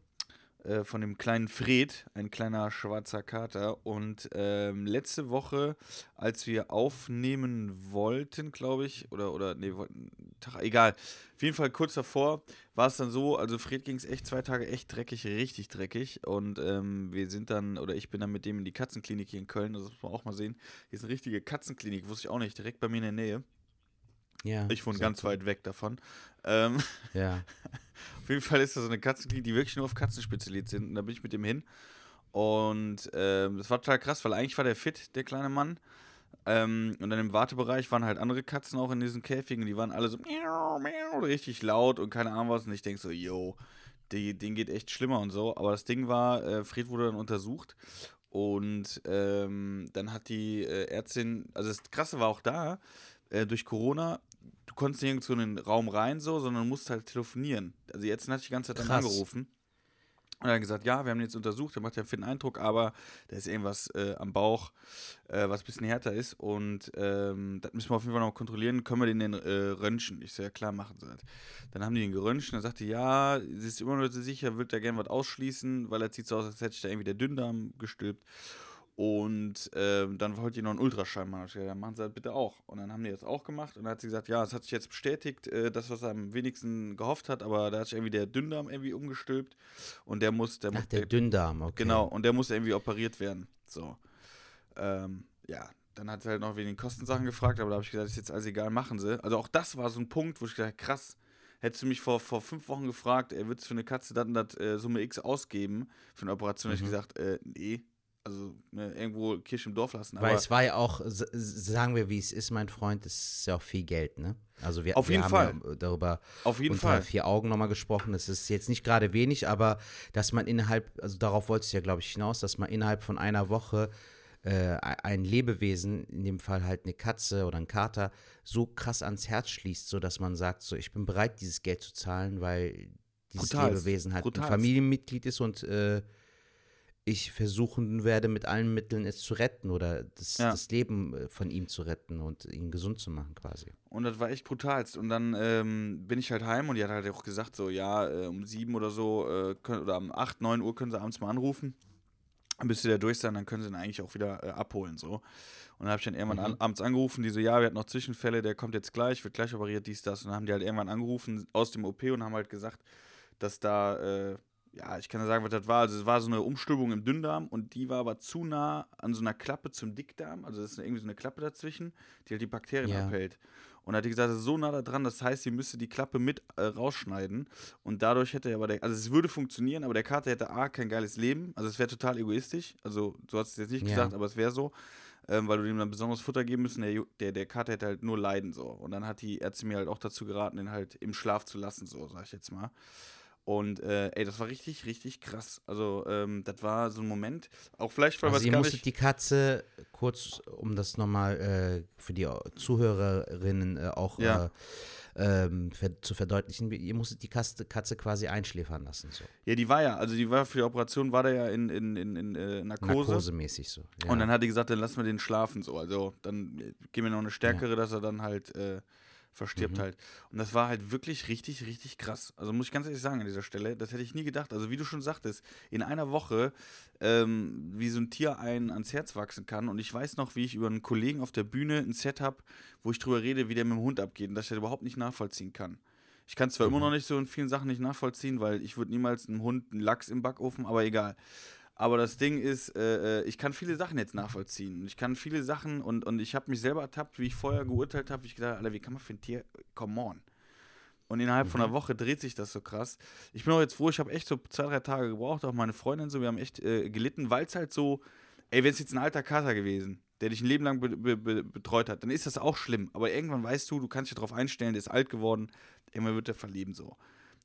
Äh, von dem kleinen Fred, ein kleiner schwarzer Kater. Und ähm, letzte Woche, als wir aufnehmen wollten, glaube ich, oder, oder, nee, wollten, Tag, egal. Auf jeden Fall kurz davor war es dann so, also Fred ging es echt zwei Tage echt dreckig, richtig dreckig. Und ähm, wir sind dann, oder ich bin dann mit dem in die Katzenklinik hier in Köln, das muss man auch mal sehen. Hier ist eine richtige Katzenklinik, wusste ich auch nicht, direkt bei mir in der Nähe. Ja, Ich wohne ganz cool. weit weg davon. Ähm, Ja. auf jeden Fall ist das so eine Katzenklinik, die wirklich nur auf Katzen spezialisiert sind. Und da bin ich mit dem hin. Und ähm, das war total krass, weil eigentlich war der fit, der kleine Mann. Ähm, und dann im Wartebereich waren halt andere Katzen auch in diesen Käfigen. Die waren alle so miau, miau, richtig laut und keine Ahnung was. Und ich denke so, yo, die, denen geht echt schlimmer und so. Aber das Ding war, äh, Fred wurde dann untersucht. Und ähm, dann hat die äh, Ärztin, also das Krasse war auch da, äh, durch Corona, du konntest nirgendwo in den Raum rein so, sondern musst halt telefonieren. Also Ärztin hat die ganze Zeit dann angerufen. Und dann gesagt, ja, wir haben ihn jetzt untersucht, der macht ja einen fitten Eindruck, aber da ist irgendwas äh, am Bauch, äh, was ein bisschen härter ist. Und ähm, das müssen wir auf jeden Fall noch kontrollieren. Können wir den denn äh, röntgen? Ich so, ja klar, machen sie das. Dann haben die ihn geröntgt. Dann sagte, ja, sie ist immer noch sicher, wird da gerne was ausschließen, weil er sieht so aus, als hätte ich da irgendwie der Dünndarm gestülpt. Und ähm, dann wollte die noch einen Ultraschall machen. Ich gesagt, ja, machen sie das bitte auch. Und dann haben die das auch gemacht. Und dann hat sie gesagt, ja, es hat sich jetzt bestätigt, äh, das, was er am wenigsten gehofft hat, aber da hat sich irgendwie der Dünndarm irgendwie umgestülpt. Und der muss, der Ach, muss, der Dünndarm, okay. Genau, und der muss irgendwie operiert werden. So. Ähm, ja, dann hat sie halt noch wegen den Kostensachen gefragt, aber da habe ich gesagt, ist jetzt alles egal, machen sie. Also auch das war so ein Punkt, wo ich gesagt habe, krass, hättest du mich vor, vor fünf Wochen gefragt, er wird für eine Katze das und das äh, Summe X ausgeben für eine Operation, hätte ich gesagt, äh, nee. Also ne, irgendwo Kirche im Dorf lassen. Weil es war ja auch, sagen wir, wie es ist, mein Freund, es ist ja auch viel Geld, ne? Also wir, Auf wir haben Fall. ja darüber auf jeden unter Fall. vier Augen nochmal gesprochen. Das ist jetzt nicht gerade wenig, aber dass man innerhalb, also darauf wollte es ja, glaube ich, hinaus, dass man innerhalb von einer Woche äh, ein Lebewesen, in dem Fall halt eine Katze oder ein Kater, so krass ans Herz schließt, so dass man sagt, so ich bin bereit, dieses Geld zu zahlen, weil dieses Lebewesen halt brutalst. ein Familienmitglied ist und äh, ich versuchen werde, mit allen Mitteln es zu retten oder das, Ja. das Leben äh, von ihm zu retten und ihn gesund zu machen quasi. Und das war echt brutalst. Und dann ähm, bin ich halt heim und die hat halt auch gesagt, so, ja, äh, um sieben oder so, äh, können, oder um acht, neun Uhr können sie abends mal anrufen. Dann bist du da durch sein, dann können sie ihn eigentlich auch wieder äh, abholen, so. Und dann habe ich dann irgendwann an, abends angerufen, die so, ja, wir hatten noch Zwischenfälle, der kommt jetzt gleich, wird gleich operiert, dies, das. Und dann haben die halt irgendwann angerufen aus dem OP und haben halt gesagt, dass da, äh, ja, ich kann ja sagen, was das war. Also es war so eine Umstülpung im Dünndarm und die war aber zu nah an so einer Klappe zum Dickdarm. Also das ist irgendwie so eine Klappe dazwischen, die halt die Bakterien Ja. abhält. Und hat die gesagt, das ist so nah da dran, das heißt, sie müsste die Klappe mit äh, rausschneiden. Und dadurch hätte er aber der, also es würde funktionieren, aber der Kater hätte A, kein geiles Leben. Also es wäre total egoistisch. Also du hast es jetzt nicht Ja. gesagt, aber es wäre so. Ähm, weil du ihm dann besonderes Futter geben müssen. Der, der, der Kater hätte halt nur leiden so. Und dann hat die Ärzte mir halt auch dazu geraten, den halt im Schlaf zu lassen, so, sag ich jetzt mal. Und äh, ey, das war richtig, richtig krass. Also, ähm, das war so ein Moment. Auch vielleicht, weil Also was ihr gar musstet nicht. die Katze, kurz um das nochmal äh, für die Zuhörerinnen äh, auch Ja. äh, ähm, ver zu verdeutlichen, ihr musstet die Katze, Katze quasi einschläfern lassen, so Ja, die war ja, also die war für die Operation, war der ja in, in, in, in äh, Narkose. narkosemäßig so. Ja. Und dann hat die gesagt, dann lassen wir den schlafen so. Also dann äh, geben wir noch eine stärkere, dass er dann halt verstirbt Mhm. halt. Und das war halt wirklich richtig, richtig krass. Also muss ich ganz ehrlich sagen an dieser Stelle, das hätte ich nie gedacht. Also wie du schon sagtest, in einer Woche, ähm, wie so ein Tier einen ans Herz wachsen kann. Und ich weiß noch, wie ich über einen Kollegen auf der Bühne ein Set habe, wo ich drüber rede, wie der mit dem Hund abgeht und dass ich das überhaupt nicht nachvollziehen kann. Ich kann zwar immer noch nicht so in vielen Sachen nicht nachvollziehen, weil ich würde niemals einem Hund einen Lachs im Backofen, aber egal. Aber das Ding ist, äh, äh, ich kann viele Sachen jetzt nachvollziehen. Ich kann viele Sachen und, und ich habe mich selber ertappt, wie ich vorher geurteilt habe. Ich gedacht, Alter, wie kann man für ein Tier, come on. Und innerhalb von einer Woche dreht sich das so krass. Ich bin auch jetzt froh, ich habe echt so zwei, drei Tage gebraucht, auch meine Freundin so, wir haben echt äh, gelitten, weil es halt so, ey, wenn es jetzt ein alter Kater gewesen, der dich ein Leben lang be be be betreut hat, dann ist das auch schlimm. Aber irgendwann weißt du, du kannst dich darauf einstellen, der ist alt geworden, irgendwann wird der verleben so.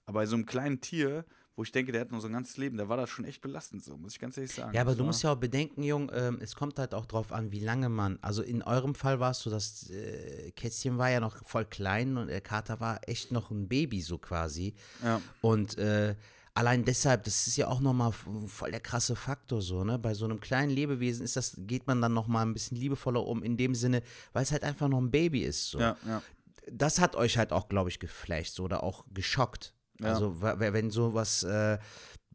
Aber bei so einem kleinen Tier, wo ich denke, der hat nur so ein ganzes Leben, da war das schon echt belastend so, muss ich ganz ehrlich sagen. Ja, aber Das du musst ja auch bedenken, Jung, ähm, es kommt halt auch drauf an, wie lange man. Also in eurem Fall war es so, das äh, Kätzchen war ja noch voll klein und der Kater war echt noch ein Baby, so quasi. Ja. Und äh, allein deshalb, das ist ja auch nochmal voll der krasse Faktor, so, ne? Bei so einem kleinen Lebewesen ist das, geht man dann nochmal ein bisschen liebevoller um, in dem Sinne, weil es halt einfach noch ein Baby ist. So Ja, ja. das hat euch halt auch, glaube ich, geflasht so, oder auch geschockt. Ja. Also, wenn sowas äh,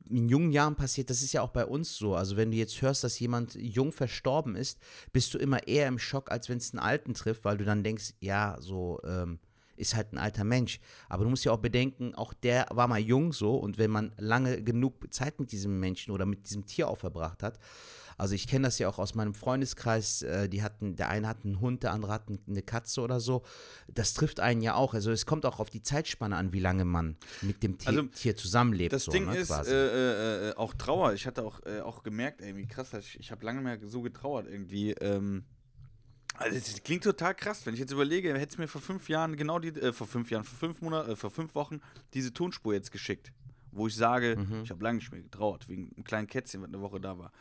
in jungen Jahren passiert, das ist ja auch bei uns so. Also, wenn du jetzt hörst, dass jemand jung verstorben ist, bist du immer eher im Schock, als wenn es einen Alten trifft, weil du dann denkst, ja, so ähm, ist halt ein alter Mensch. Aber du musst ja auch bedenken, auch der war mal jung so und wenn man lange genug Zeit mit diesem Menschen oder mit diesem Tier auch verbracht hat, also ich kenne das ja auch aus meinem Freundeskreis, äh, die hatten, der eine hat einen Hund, der andere hat eine Katze oder so. Das trifft einen ja auch. Also es kommt auch auf die Zeitspanne an, wie lange man mit dem Tier, Also, Tier zusammenlebt. Das so, Ding ne, ist äh, äh, äh, auch Trauer. Ich hatte auch, äh, auch gemerkt, ey, wie krass, ich, ich habe lange mehr so getrauert irgendwie. Ähm, also das klingt total krass, wenn ich jetzt überlege, hätte es mir vor fünf Jahren genau die, äh, vor fünf Jahren, vor fünf Monaten, äh, vor fünf Wochen diese Tonspur jetzt geschickt, wo ich sage, Mhm. ich habe lange nicht mehr getrauert, wegen einem kleinen Kätzchen, was eine Woche da war.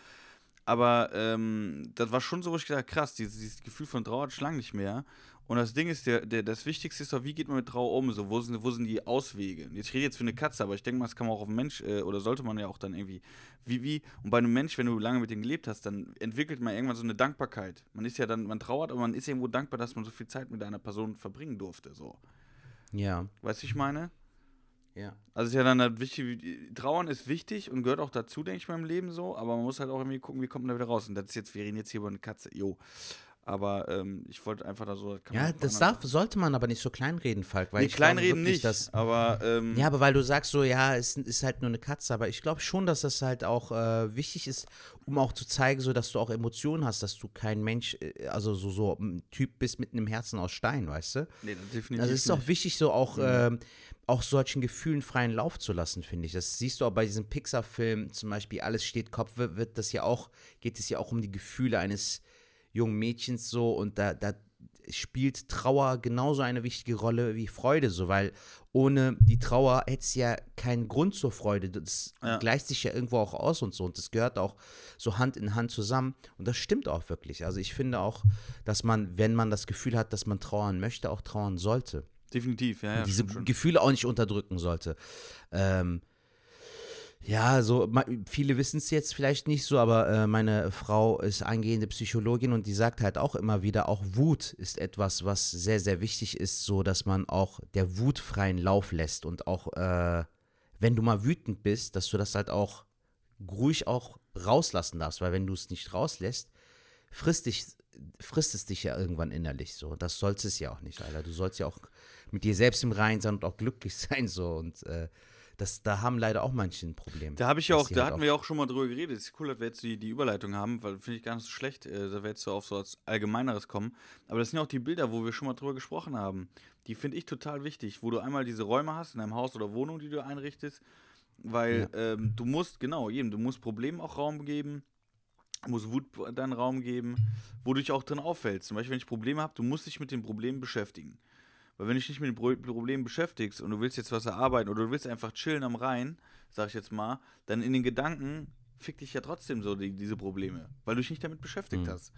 Aber ähm, das war schon so, wo ich gedacht krass, dieses, dieses Gefühl von Trauer hatte ich lange nicht mehr. Und das Ding ist, der, der, das Wichtigste ist doch, wie geht man mit Trauer um? So, wo, sind, wo sind die Auswege? Ich rede jetzt für eine Katze, aber ich denke mal, das kann man auch auf einen Mensch, äh, oder sollte man ja auch dann irgendwie, wie, wie, und bei einem Mensch, wenn du lange mit dem gelebt hast, dann entwickelt man irgendwann so eine Dankbarkeit. Man ist ja dann, man trauert, aber man ist irgendwo dankbar, dass man so viel Zeit mit einer Person verbringen durfte, so. ja, Weißt du, ich meine? Ja. Also ist ja dann halt wichtig, Trauern ist wichtig und gehört auch dazu, denke ich, beim Leben so, aber man muss halt auch irgendwie gucken, wie kommt man da wieder raus. Und das ist jetzt, wir reden jetzt hier über eine Katze, jo. Aber ähm, ich wollte einfach da so. kann man Ja, das darf, sollte man aber nicht so kleinreden, Falk. Weil Nee, ich kleinreden wirklich, nicht, Dass, aber ähm, Ja, aber weil du sagst so, ja, es ist halt nur eine Katze, aber ich glaube schon, dass das halt auch äh, wichtig ist, um auch zu zeigen, so dass du auch Emotionen hast, dass du kein Mensch, äh, also so, so ein Typ bist mit einem Herzen aus Stein, weißt du? nee, das definitiv Also es ist auch wichtig, so auch, ähm, auch solchen Gefühlen freien Lauf zu lassen, finde ich. Das siehst du auch bei diesem Pixar-Film, zum Beispiel Alles steht Kopf, wird das ja auch, geht es ja auch um die Gefühle eines jungen Mädchens so und da, da spielt Trauer genauso eine wichtige Rolle wie Freude, so, weil ohne die Trauer hätte es ja keinen Grund zur Freude. Das Ja. gleicht sich ja irgendwo auch aus und so und das gehört auch so Hand in Hand zusammen und das stimmt auch wirklich. Also ich finde auch, dass man, wenn man das Gefühl hat, dass man trauern möchte, auch trauern sollte Definitiv, ja, ja. diese. Gefühle auch nicht unterdrücken sollte. Ähm, ja, so viele wissen es jetzt vielleicht nicht so, aber äh, meine Frau ist eingehende Psychologin und die sagt halt auch immer wieder, auch Wut ist etwas, was sehr, sehr wichtig ist, so dass man auch der Wut freien Lauf lässt und auch, äh, wenn du mal wütend bist, dass du das halt auch ruhig auch rauslassen darfst, weil wenn du es nicht rauslässt, frisst, dich, frisst es dich ja irgendwann innerlich so. Das sollst es ja auch nicht, Alter. Du sollst ja auch mit dir selbst im Reinen sein und auch glücklich sein so. Und äh, das, da haben leider auch manche ein Problem. Da habe ich ja auch, da halt hatten wir ja auch schon mal drüber geredet. Ist cool, dass wir jetzt die, die Überleitung haben, weil finde ich gar nicht so schlecht, äh, da wir jetzt so auf so was Allgemeineres kommen. Aber das sind ja auch die Bilder, wo wir schon mal drüber gesprochen haben. Die finde ich total wichtig, wo du einmal diese Räume hast in deinem Haus oder Wohnung, die du einrichtest, weil ähm, du musst, genau, jedem, du musst Problemen auch Raum geben, du musst Wut dann Raum geben, wo du dich auch drin auffällst. Zum Beispiel, wenn ich Probleme habe, du musst dich mit den Problemen beschäftigen. Weil wenn du dich nicht mit den Pro Problemen beschäftigst und du willst jetzt was erarbeiten oder du willst einfach chillen am Rhein, sag ich jetzt mal, dann in den Gedanken fick dich ja trotzdem so die, diese Probleme, weil du dich nicht damit beschäftigt Mhm. hast.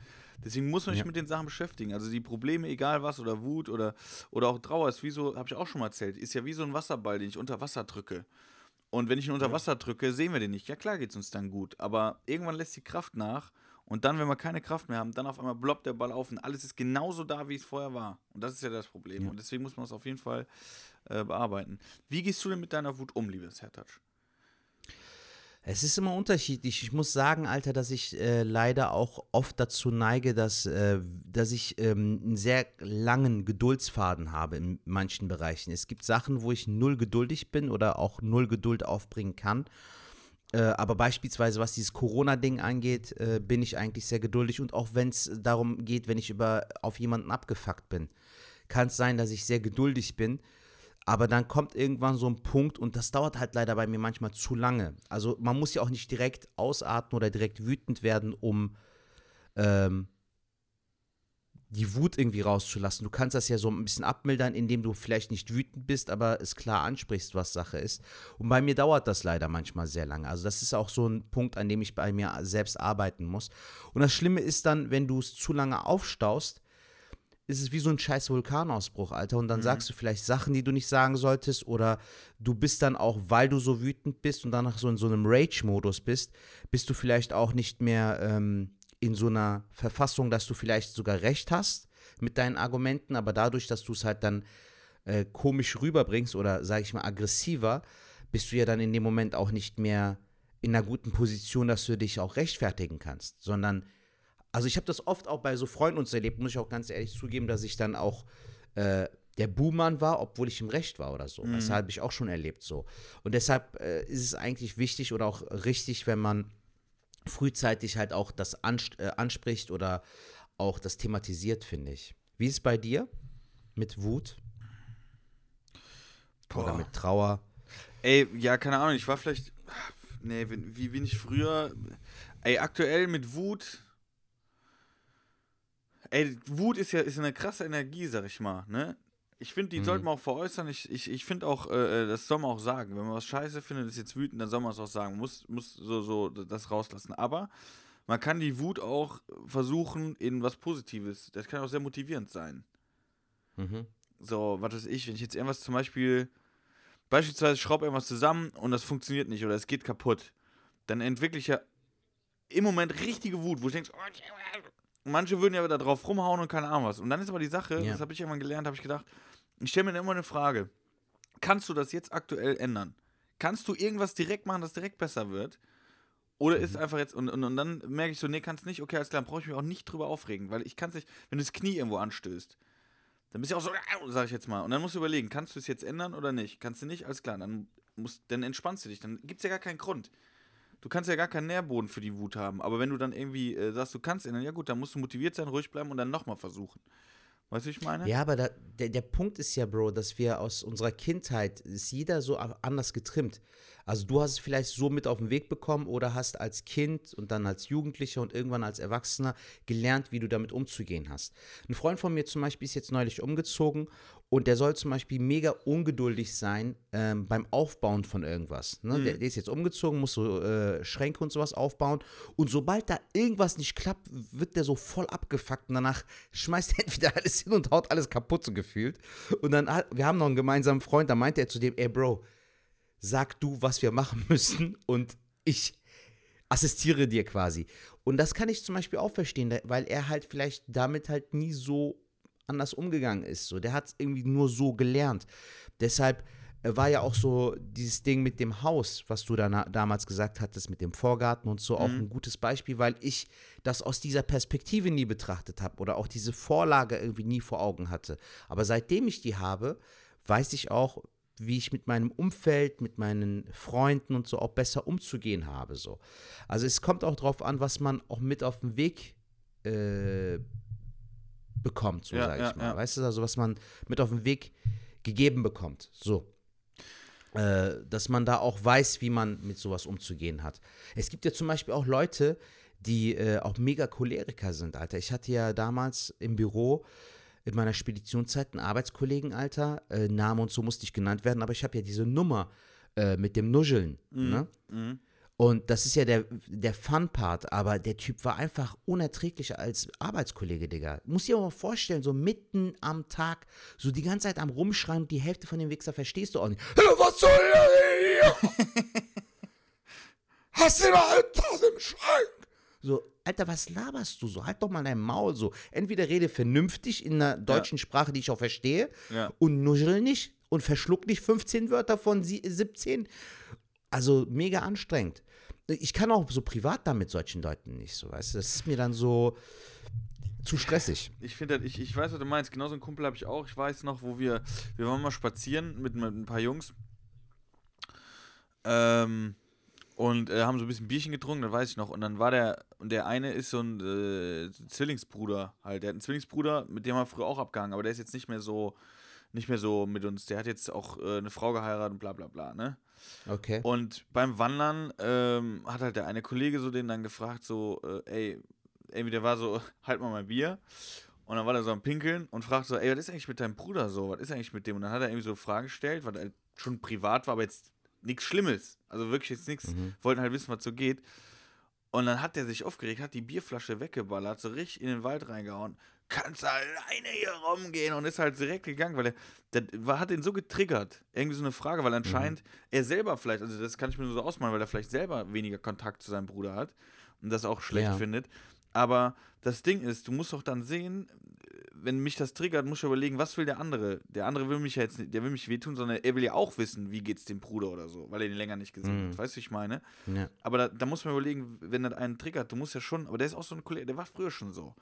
Deswegen muss man sich Ja. mit den Sachen beschäftigen. Also die Probleme, egal was, oder Wut oder, oder auch Trauer, ist wie so, habe ich auch schon mal erzählt, ist ja wie so ein Wasserball, den ich unter Wasser drücke. Und wenn ich ihn unter Wasser drücke, sehen wir den nicht. Ja klar geht es uns dann gut, aber irgendwann lässt die Kraft nach und dann, wenn wir keine Kraft mehr haben, dann auf einmal bloppt der Ball auf und alles ist genauso da, wie es vorher war. Und das ist ja das Problem. Und deswegen muss man es auf jeden Fall äh, bearbeiten. Wie gehst du denn mit deiner Wut um, liebes Herr Touch? Es ist immer unterschiedlich. Ich muss sagen, Alter, dass ich äh, leider auch oft dazu neige, dass, äh, dass ich ähm, einen sehr langen Geduldsfaden habe in manchen Bereichen. Es gibt Sachen, wo ich null geduldig bin oder auch null Geduld aufbringen kann. Äh, aber beispielsweise, was dieses Corona-Ding angeht, äh, bin ich eigentlich sehr geduldig. Und auch wenn es darum geht, wenn ich über, auf jemanden abgefuckt bin, kann es sein, dass ich sehr geduldig bin. Aber dann kommt irgendwann so ein Punkt und das dauert halt leider bei mir manchmal zu lange. Also man muss ja auch nicht direkt ausatmen oder direkt wütend werden, um ähm, die Wut irgendwie rauszulassen. Du kannst das ja so ein bisschen abmildern, indem du vielleicht nicht wütend bist, aber es klar ansprichst, was Sache ist. Und bei mir dauert das leider manchmal sehr lange. Also das ist auch so ein Punkt, an dem ich bei mir selbst arbeiten muss. Und das Schlimme ist dann, wenn du es zu lange aufstaust, ist es wie so ein scheiß Vulkanausbruch, Alter. Und dann sagst du vielleicht Sachen, die du nicht sagen solltest, oder du bist dann auch, weil du so wütend bist und danach so in so einem Rage-Modus bist, bist du vielleicht auch nicht mehr ähm, in so einer Verfassung, dass du vielleicht sogar recht hast mit deinen Argumenten, aber dadurch, dass du es halt dann äh, komisch rüberbringst oder, sag ich mal, aggressiver, bist du ja dann in dem Moment auch nicht mehr in einer guten Position, dass du dich auch rechtfertigen kannst, sondern also ich habe das oft auch bei so Freunden uns erlebt, muss ich auch ganz ehrlich zugeben, dass ich dann auch äh, der Buhmann war, obwohl ich im Recht war oder so. Das habe ich auch schon erlebt so. Und deshalb äh, ist es eigentlich wichtig oder auch richtig, wenn man frühzeitig halt auch das äh, anspricht oder auch das thematisiert, finde ich. Wie ist es bei dir mit Wut? Oder mit Trauer? Ey, ja, keine Ahnung, ich war vielleicht. Nee, wie, wie bin ich früher. Ey, aktuell mit Wut. Ey, Wut ist ja ist eine krasse Energie, sag ich mal, ne? Ich finde, die sollte man auch veräußern. Ich, ich, ich finde auch, äh, das soll man auch sagen. Wenn man was scheiße findet, ist jetzt wütend, dann soll man es auch sagen. Muss, muss so, so das rauslassen. Aber man kann die Wut auch versuchen in was Positives. Das kann auch sehr motivierend sein. Mhm. So, was weiß ich, wenn ich jetzt irgendwas zum Beispiel, beispielsweise schraube irgendwas zusammen und das funktioniert nicht oder es geht kaputt, dann entwickle ich ja im Moment richtige Wut, wo ich denke, oh, manche würden ja da drauf rumhauen und keine Ahnung was. Und dann ist aber die Sache, Ja. das habe ich irgendwann gelernt, habe ich gedacht, ich stelle mir dann immer eine Frage, kannst du das jetzt aktuell ändern? Kannst du irgendwas direkt machen, das direkt besser wird? Oder ist Mhm. einfach jetzt, und, und, und dann merke ich so, nee, kannst nicht, okay, alles klar, dann brauche ich mich auch nicht drüber aufregen, weil ich kann es nicht, wenn du das Knie irgendwo anstößt, dann bist du auch so, sag ich jetzt mal. Und dann musst du überlegen, kannst du es jetzt ändern oder nicht? Kannst du nicht, alles klar, dann, musst, dann entspannst du dich, dann gibt es ja gar keinen Grund. Du kannst ja gar keinen Nährboden für die Wut haben. Aber wenn du dann irgendwie äh, sagst, du kannst ändern, ja gut, dann musst du motiviert sein, ruhig bleiben und dann nochmal versuchen. Weißt du, ich meine? Ja, aber da, der, der Punkt ist ja, Bro, dass wir aus unserer Kindheit ist jeder so anders getrimmt. Also du hast es vielleicht so mit auf den Weg bekommen oder hast als Kind und dann als Jugendlicher und irgendwann als Erwachsener gelernt, wie du damit umzugehen hast. Ein Freund von mir zum Beispiel ist jetzt neulich umgezogen und der soll zum Beispiel mega ungeduldig sein ähm, beim Aufbauen von irgendwas. Ne? Der, der ist jetzt umgezogen, muss so äh, Schränke und sowas aufbauen und sobald da irgendwas nicht klappt, wird der so voll abgefuckt und danach schmeißt er entweder alles hin und haut alles kaputt so gefühlt. Und dann, wir haben noch einen gemeinsamen Freund, da meinte er zu dem, ey Bro, sag du, was wir machen müssen und ich assistiere dir quasi. Und das kann ich zum Beispiel auch verstehen, weil er halt vielleicht damit halt nie so anders umgegangen ist. So, der hat es irgendwie nur so gelernt. Deshalb äh, war ja auch so dieses Ding mit dem Haus, was du da damals gesagt hattest, mit dem Vorgarten und so, auch ein gutes Beispiel, weil ich das aus dieser Perspektive nie betrachtet habe oder auch diese Vorlage irgendwie nie vor Augen hatte. Aber seitdem ich die habe, weiß ich auch, wie ich mit meinem Umfeld, mit meinen Freunden und so auch besser umzugehen habe. So. Also es kommt auch darauf an, was man auch mit auf den Weg äh, bekommt, so Ja, sage ja, ich mal. ja. Weißt du, also was man mit auf den Weg gegeben bekommt. So. Äh, dass man da auch weiß, wie man mit sowas umzugehen hat. Es gibt ja zum Beispiel auch Leute, die äh, auch mega Choleriker sind, Alter. Ich hatte ja damals im Büro in meiner Speditionszeit einen Arbeitskollegen, Alter. Äh, Name und so musste ich genannt werden, aber ich habe ja diese Nummer äh, mit dem Nuscheln. Ne? Und das ist ja der, der Fun-Part, aber der Typ war einfach unerträglicher als Arbeitskollege, Digga. Muss dir mal vorstellen, so mitten am Tag, so die ganze Zeit am Rumschreien und die Hälfte von dem Wichser verstehst du auch nicht. Was soll das hier? Hast du da etwas im Schrank? So, Alter, was laberst du so? Halt doch mal dein Maul so. Entweder rede vernünftig in einer deutschen Sprache, die ich auch verstehe, Ja. und nuschel nicht und verschluck nicht 15 Wörter von sie- 17. Also mega anstrengend. Ich kann auch so privat da mit solchen Leuten nicht so, weißt du? Das ist mir dann so zu stressig. Ich finde, ich, ich weiß, was du meinst. Genau so einen Kumpel habe ich auch. Ich weiß noch, wo wir, wir waren mal spazieren mit, mit ein paar Jungs. Ähm, und äh, haben so ein bisschen Bierchen getrunken, das weiß ich noch. Und dann war der, und der eine ist so ein äh, Zwillingsbruder halt. Der hat einen Zwillingsbruder, mit dem wir früher auch abgehangen, aber der ist jetzt nicht mehr so, nicht mehr so mit uns. Der hat jetzt auch äh, eine Frau geheiratet und bla bla bla, ne? Okay. Und beim Wandern ähm, hat halt der eine Kollege so den dann gefragt, so, äh, ey, irgendwie der war so, halt mal mein Bier. Und dann war der so am Pinkeln und fragt so, ey, was ist eigentlich mit deinem Bruder so? Was ist eigentlich mit dem? Und dann hat er irgendwie so Fragen gestellt, was halt schon privat war, aber jetzt nichts Schlimmes. Also wirklich jetzt nichts. Wollten halt wissen, was so geht. Und dann hat der sich aufgeregt, hat die Bierflasche weggeballert, so richtig in den Wald reingehauen. Kannst alleine hier rumgehen und ist halt direkt gegangen, weil er, der hat ihn so getriggert. Irgendwie so eine Frage, weil anscheinend er selber vielleicht, also das kann ich mir nur so ausmalen, weil er vielleicht selber weniger Kontakt zu seinem Bruder hat und das auch schlecht Ja. findet. Aber das Ding ist, du musst doch dann sehen, wenn mich das triggert, muss ich überlegen, was will der andere? Der andere will mich ja jetzt nicht, der will mich wehtun, sondern er will ja auch wissen, wie geht's dem Bruder oder so, weil er ihn länger nicht gesehen Mhm. hat. Weißt du, wie ich meine? Ja. Aber da, da muss man überlegen, wenn das einen triggert, du musst ja schon, aber der ist auch so ein Kollege, der war früher schon so.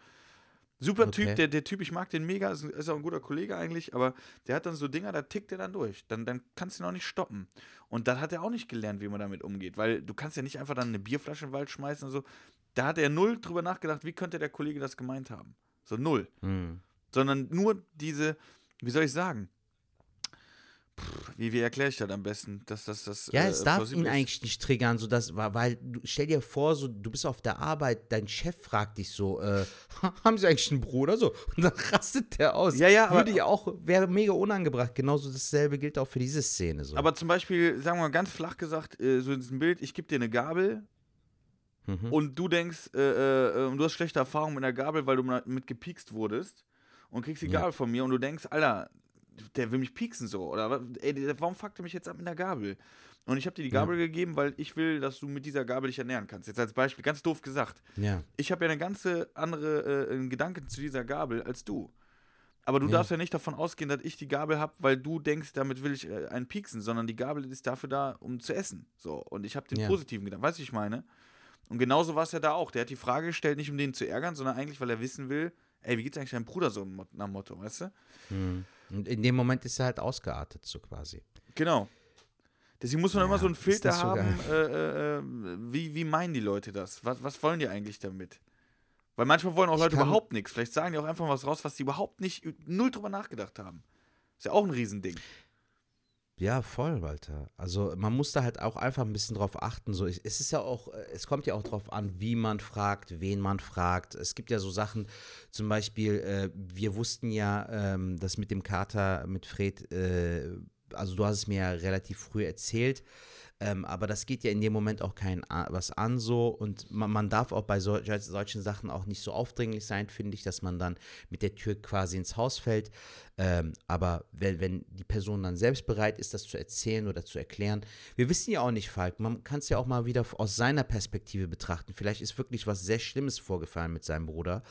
Super Okay. Typ, der, der Typ, ich mag den mega, ist, ist auch ein guter Kollege eigentlich, aber der hat dann so Dinger, da tickt er dann durch. Dann, dann kannst du ihn auch nicht stoppen. Und dann hat er auch nicht gelernt, wie man damit umgeht, weil du kannst ja nicht einfach dann eine Bierflasche in den Wald schmeißen und so. Da hat er null drüber nachgedacht, wie könnte der Kollege das gemeint haben. So null Hm. sondern nur diese, wie soll ich sagen? Wie, wie erkläre ich das am besten? Dass das, das, Ja, äh, es darf plausibel ihn ist? eigentlich nicht triggern, so dass, weil du, stell dir vor, so, du bist auf der Arbeit, dein Chef fragt dich so, äh, haben Sie eigentlich einen Bruder? So, und dann rastet der aus. Ja, ja, Würde ja auch, wäre mega unangebracht. Genauso dasselbe gilt auch für diese Szene. So. Aber zum Beispiel, sagen wir mal ganz flach gesagt, äh, so in diesem Bild, ich gebe dir eine Gabel Mhm. und du denkst, äh, äh, äh, du hast schlechte Erfahrungen mit einer Gabel, weil du mit gepiekst wurdest und kriegst die Ja. Gabel von mir und du denkst, Alter, der will mich pieksen so. Oder ey, der- warum fuckt er mich jetzt ab mit einer Gabel? Und ich habe dir die Ja. Gabel gegeben, weil ich will, dass du mit dieser Gabel dich ernähren kannst. Jetzt als Beispiel, ganz doof gesagt. ja. ich habe ja eine ganze andere äh, Gedanken zu dieser Gabel als du. Aber du Ja. darfst ja nicht davon ausgehen, dass ich die Gabel habe, weil du denkst, damit will ich äh, einen pieksen, sondern die Gabel ist dafür da, um zu essen. So. Und ich habe den Ja. positiven Gedanken. Weißt du, wie ich meine? Und genauso war es ja da auch. Der hat die Frage gestellt, nicht um den zu ärgern, sondern eigentlich, weil er wissen will, ey, wie geht's eigentlich deinem Bruder so nach dem Motto, weißt du? Hm. Und in dem Moment ist er halt ausgeartet, so quasi. Genau. Deswegen muss man immer so einen Filter haben, äh, äh, äh, wie, wie meinen die Leute das? Was, was wollen die eigentlich damit? Weil manchmal wollen auch Ich Leute überhaupt nichts. Vielleicht sagen die auch einfach was raus, was die überhaupt nicht, null drüber nachgedacht haben. Ist ja auch ein Riesending. Ja, voll, Walter. Also man muss da halt auch einfach ein bisschen drauf achten. So, es ist ja auch, äh, es kommt ja auch drauf an, wie man fragt, wen man fragt. Es gibt ja so Sachen, zum Beispiel, äh, wir wussten ja, ähm, dass mit dem Kater, mit Fred, äh, also du hast es mir ja relativ früh erzählt, ähm, aber das geht ja in dem Moment auch kein was an so und man, man darf auch bei sol solchen Sachen auch nicht so aufdringlich sein, finde ich, dass man dann mit der Tür quasi ins Haus fällt. Ähm, aber wenn, wenn die Person dann selbst bereit ist, das zu erzählen oder zu erklären, wir wissen ja auch nicht, Falk, man kann es ja auch mal wieder aus seiner Perspektive betrachten. Vielleicht ist wirklich was sehr Schlimmes vorgefallen mit seinem Bruder,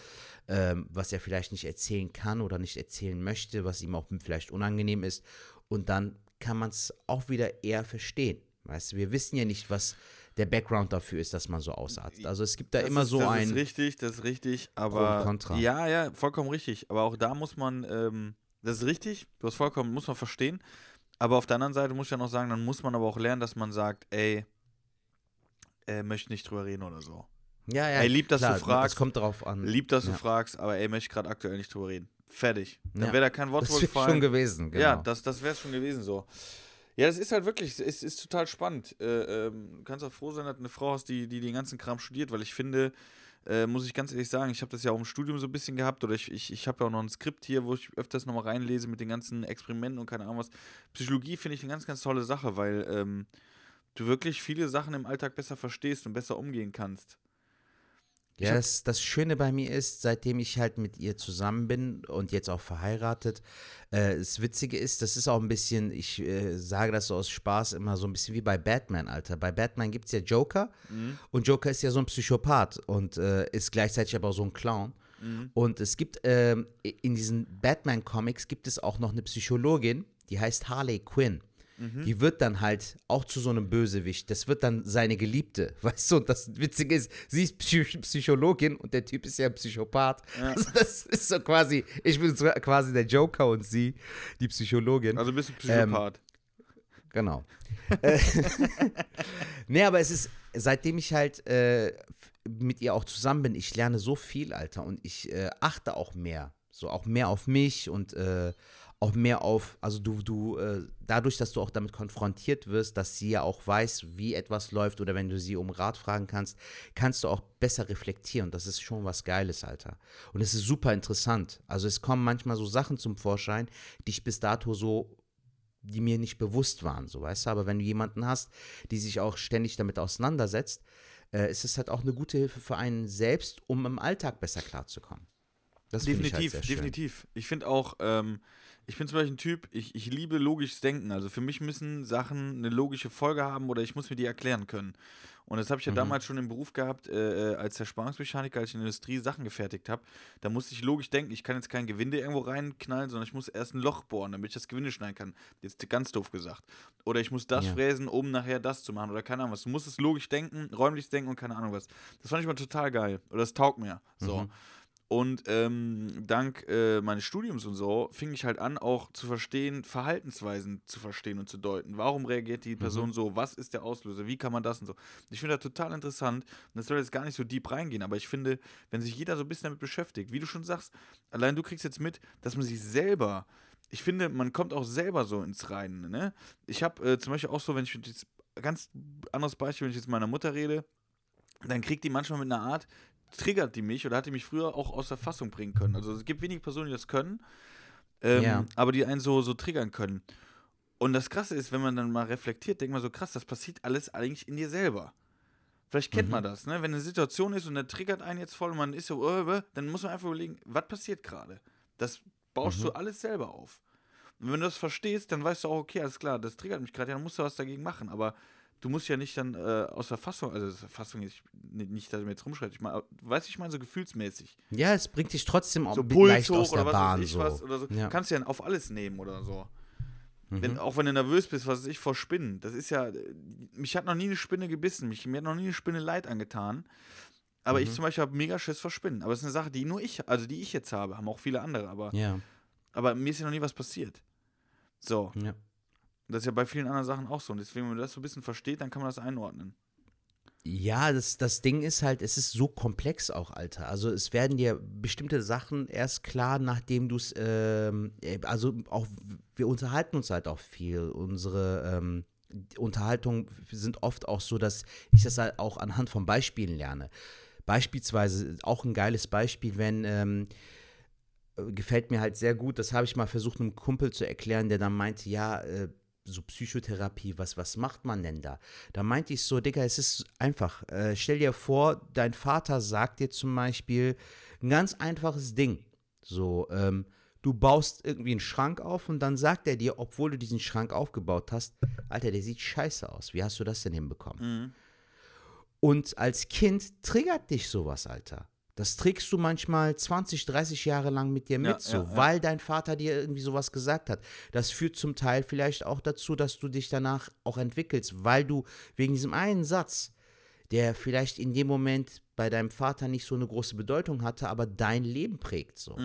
ähm, was er vielleicht nicht erzählen kann oder nicht erzählen möchte, was ihm auch vielleicht unangenehm ist. Und dann kann man es auch wieder eher verstehen. Weißt du, wir wissen ja nicht, was der Background dafür ist, dass man so ausartet. Also es gibt da Das immer ist, so das ein. ist richtig, das ist richtig, aber. und Contra. Ja, ja, vollkommen richtig. Aber auch da muss man, ähm, das ist richtig, du hast vollkommen, muss man verstehen. Aber auf der anderen Seite muss ich ja noch sagen, dann muss man aber auch lernen, dass man sagt, ey, äh, möchte nicht drüber reden oder so. ja, ja, Ey, lieb, dass du klar, fragst. Es kommt darauf an. Lieb, dass du Ja. fragst, aber ey, möchte ich gerade aktuell nicht drüber reden. Fertig. Dann Ja. wäre da kein Wort Das wäre schon gewesen, genau. Ja, das, das wäre es schon gewesen so. Ja, das ist halt wirklich, es ist total spannend. Äh, ähm, du kannst auch froh sein, dass du eine Frau hast, die, die den ganzen Kram studiert, weil ich finde, äh, muss ich ganz ehrlich sagen, ich habe das ja auch im Studium so ein bisschen gehabt oder ich, ich, ich habe ja auch noch ein Skript hier, wo ich öfters nochmal reinlese mit den ganzen Experimenten und keine Ahnung was. Psychologie finde ich eine ganz, ganz tolle Sache, weil ähm, du wirklich viele Sachen im Alltag besser verstehst und besser umgehen kannst. Ja, das, das Schöne bei mir ist, seitdem ich halt mit ihr zusammen bin und jetzt auch verheiratet, äh, das Witzige ist, das ist auch ein bisschen, ich äh, sage das so aus Spaß immer so ein bisschen wie bei Batman, Alter. Bei Batman gibt es ja Joker und Joker ist ja so ein Psychopath und äh, ist gleichzeitig aber auch so ein Clown. Und es gibt ähm, in diesen Batman-Comics gibt es auch noch eine Psychologin, die heißt Harley Quinn. Die wird dann halt auch zu so einem Bösewicht. Das wird dann seine Geliebte. Weißt du, und das Witzige ist, sie ist Psych Psychologin und der Typ ist ja ein Psychopath. Also das ist so quasi, ich bin so quasi der Joker und sie die Psychologin. Also bist du Psychopath. Genau. Äh, nee, aber es ist, seitdem ich halt äh, mit ihr auch zusammen bin, ich lerne so viel, Alter. Und ich äh, achte auch mehr. So auch mehr auf mich und äh, auch mehr auf, also du, du, äh, dadurch, dass du auch damit konfrontiert wirst, dass sie ja auch weiß, wie etwas läuft oder wenn du sie um Rat fragen kannst, kannst du auch besser reflektieren. Das ist schon was Geiles, Alter. Und es ist super interessant. Also es kommen manchmal so Sachen zum Vorschein, die ich bis dato so die mir nicht bewusst waren, so weißt du. Aber wenn du jemanden hast, die sich auch ständig damit auseinandersetzt, äh, ist es halt auch eine gute Hilfe für einen selbst, um im Alltag besser klarzukommen. Das finde ich halt Definitiv, definitiv. Ich finde auch, ähm, ich bin zum Beispiel ein Typ, ich, ich liebe logisches Denken. Also für mich müssen Sachen eine logische Folge haben oder ich muss mir die erklären können. Und das habe ich ja Mhm. damals schon im Beruf gehabt, äh, äh, als der Spannungsmechaniker, als ich in der Industrie Sachen gefertigt habe. Da musste ich logisch denken, ich kann jetzt kein Gewinde irgendwo reinknallen, sondern ich muss erst ein Loch bohren, damit ich das Gewinde schneiden kann. Jetzt ganz doof gesagt. Oder ich muss das Ja. fräsen, um nachher das zu machen. Oder keine Ahnung was. Du musst es logisch denken, räumlich denken und keine Ahnung was. Das fand ich mal total geil. Oder das taugt mir. So. Mhm. Und ähm, dank äh, meines Studiums und so fing ich halt an, auch zu verstehen, Verhaltensweisen zu verstehen und zu deuten. Warum reagiert die Person so? Was ist der Auslöser? Wie kann man das und so? Ich finde das total interessant. Und das soll jetzt gar nicht so deep reingehen, aber ich finde, wenn sich jeder so ein bisschen damit beschäftigt, wie du schon sagst, allein du kriegst jetzt mit, dass man sich selber, ich finde, man kommt auch selber so ins Reinen. Ne? Ich habe äh, zum Beispiel auch so, wenn ich jetzt, ganz anderes Beispiel, wenn ich jetzt mit meiner Mutter rede, dann kriegt die manchmal mit einer Art, triggert die mich oder hat die mich früher auch aus der Fassung bringen können. Also es gibt wenige Personen, die das können, ähm, Ja. aber die einen so, so triggern können. Und das Krasse ist, wenn man dann mal reflektiert, denkt man so, krass, das passiert alles eigentlich in dir selber. Vielleicht kennt man das, ne? Wenn eine Situation ist und der triggert einen jetzt voll und man ist so, äh, äh, dann muss man einfach überlegen, was passiert gerade? Das baust du alles selber auf. Und wenn du das verstehst, dann weißt du auch, okay, alles klar, das triggert mich gerade, ja, dann musst du was dagegen machen. Aber du musst ja nicht dann äh, aus der Fassung, also das Fassung ist nicht, nicht, dass ich mir jetzt rumschreite, ich meine, weißt du, ich meine so gefühlsmäßig. Ja, es bringt dich trotzdem auch So Puls leicht aus hoch der oder was Bahn. weiß ich so. was oder so. Ja. Kannst du ja auf alles nehmen oder so. Mhm. Wenn, auch wenn du nervös bist, was weiß ich, vor Spinnen. Das ist ja, mich hat noch nie eine Spinne gebissen, mich, mir hat noch nie eine Spinne Leid angetan. Aber Mhm. ich zum Beispiel habe mega Schiss vor Spinnen. Aber es ist eine Sache, die nur ich, also die ich jetzt habe, haben auch viele andere, aber, ja, aber mir ist ja noch nie was passiert. So. ja. Das ist ja bei vielen anderen Sachen auch so. Und deswegen, wenn man das so ein bisschen versteht, dann kann man das einordnen. Ja, das, das Ding ist halt, es ist so komplex auch, Alter. Also es werden dir bestimmte Sachen erst klar, nachdem du es, ähm, äh, also auch, wir unterhalten uns halt auch viel. Unsere ähm, Unterhaltungen sind oft auch so, dass ich das halt auch anhand von Beispielen lerne. Beispielsweise auch ein geiles Beispiel, wenn, ähm, äh, gefällt mir halt sehr gut, das habe ich mal versucht, einem Kumpel zu erklären, der dann meinte, ja, äh, so Psychotherapie, was, was macht man denn da? Da meinte ich so, Digga, es ist einfach. Äh, stell dir vor, dein Vater sagt dir zum Beispiel ein ganz einfaches Ding. So, ähm, du baust irgendwie einen Schrank auf und dann sagt er dir, obwohl du diesen Schrank aufgebaut hast, Alter, der sieht scheiße aus. Wie hast du das denn hinbekommen? Und als Kind triggert dich sowas, Alter. Das trägst du manchmal 20, 30 Jahre lang mit dir mit, Ja, so, ja, ja. weil dein Vater dir irgendwie sowas gesagt hat. Das führt zum Teil vielleicht auch dazu, dass du dich danach auch entwickelst, weil du wegen diesem einen Satz, der vielleicht in dem Moment bei deinem Vater nicht so eine große Bedeutung hatte, aber dein Leben prägt so.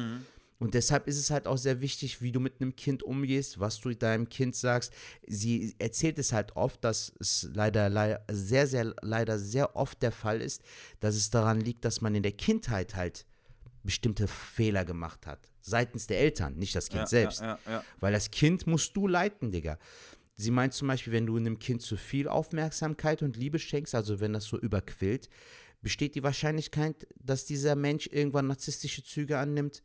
Und deshalb ist es halt auch sehr wichtig, wie du mit einem Kind umgehst, was du deinem Kind sagst. Sie erzählt es halt oft, dass es leider, leider sehr, sehr, leider sehr oft der Fall ist, dass es daran liegt, dass man in der Kindheit halt bestimmte Fehler gemacht hat. Seitens der Eltern, nicht das Kind Ja, selbst. Ja, ja. Weil das Kind musst du leiten, Digga. Sie meint zum Beispiel, wenn du einem Kind zu viel Aufmerksamkeit und Liebe schenkst, also wenn das so überquillt, besteht die Wahrscheinlichkeit, dass dieser Mensch irgendwann narzisstische Züge annimmt.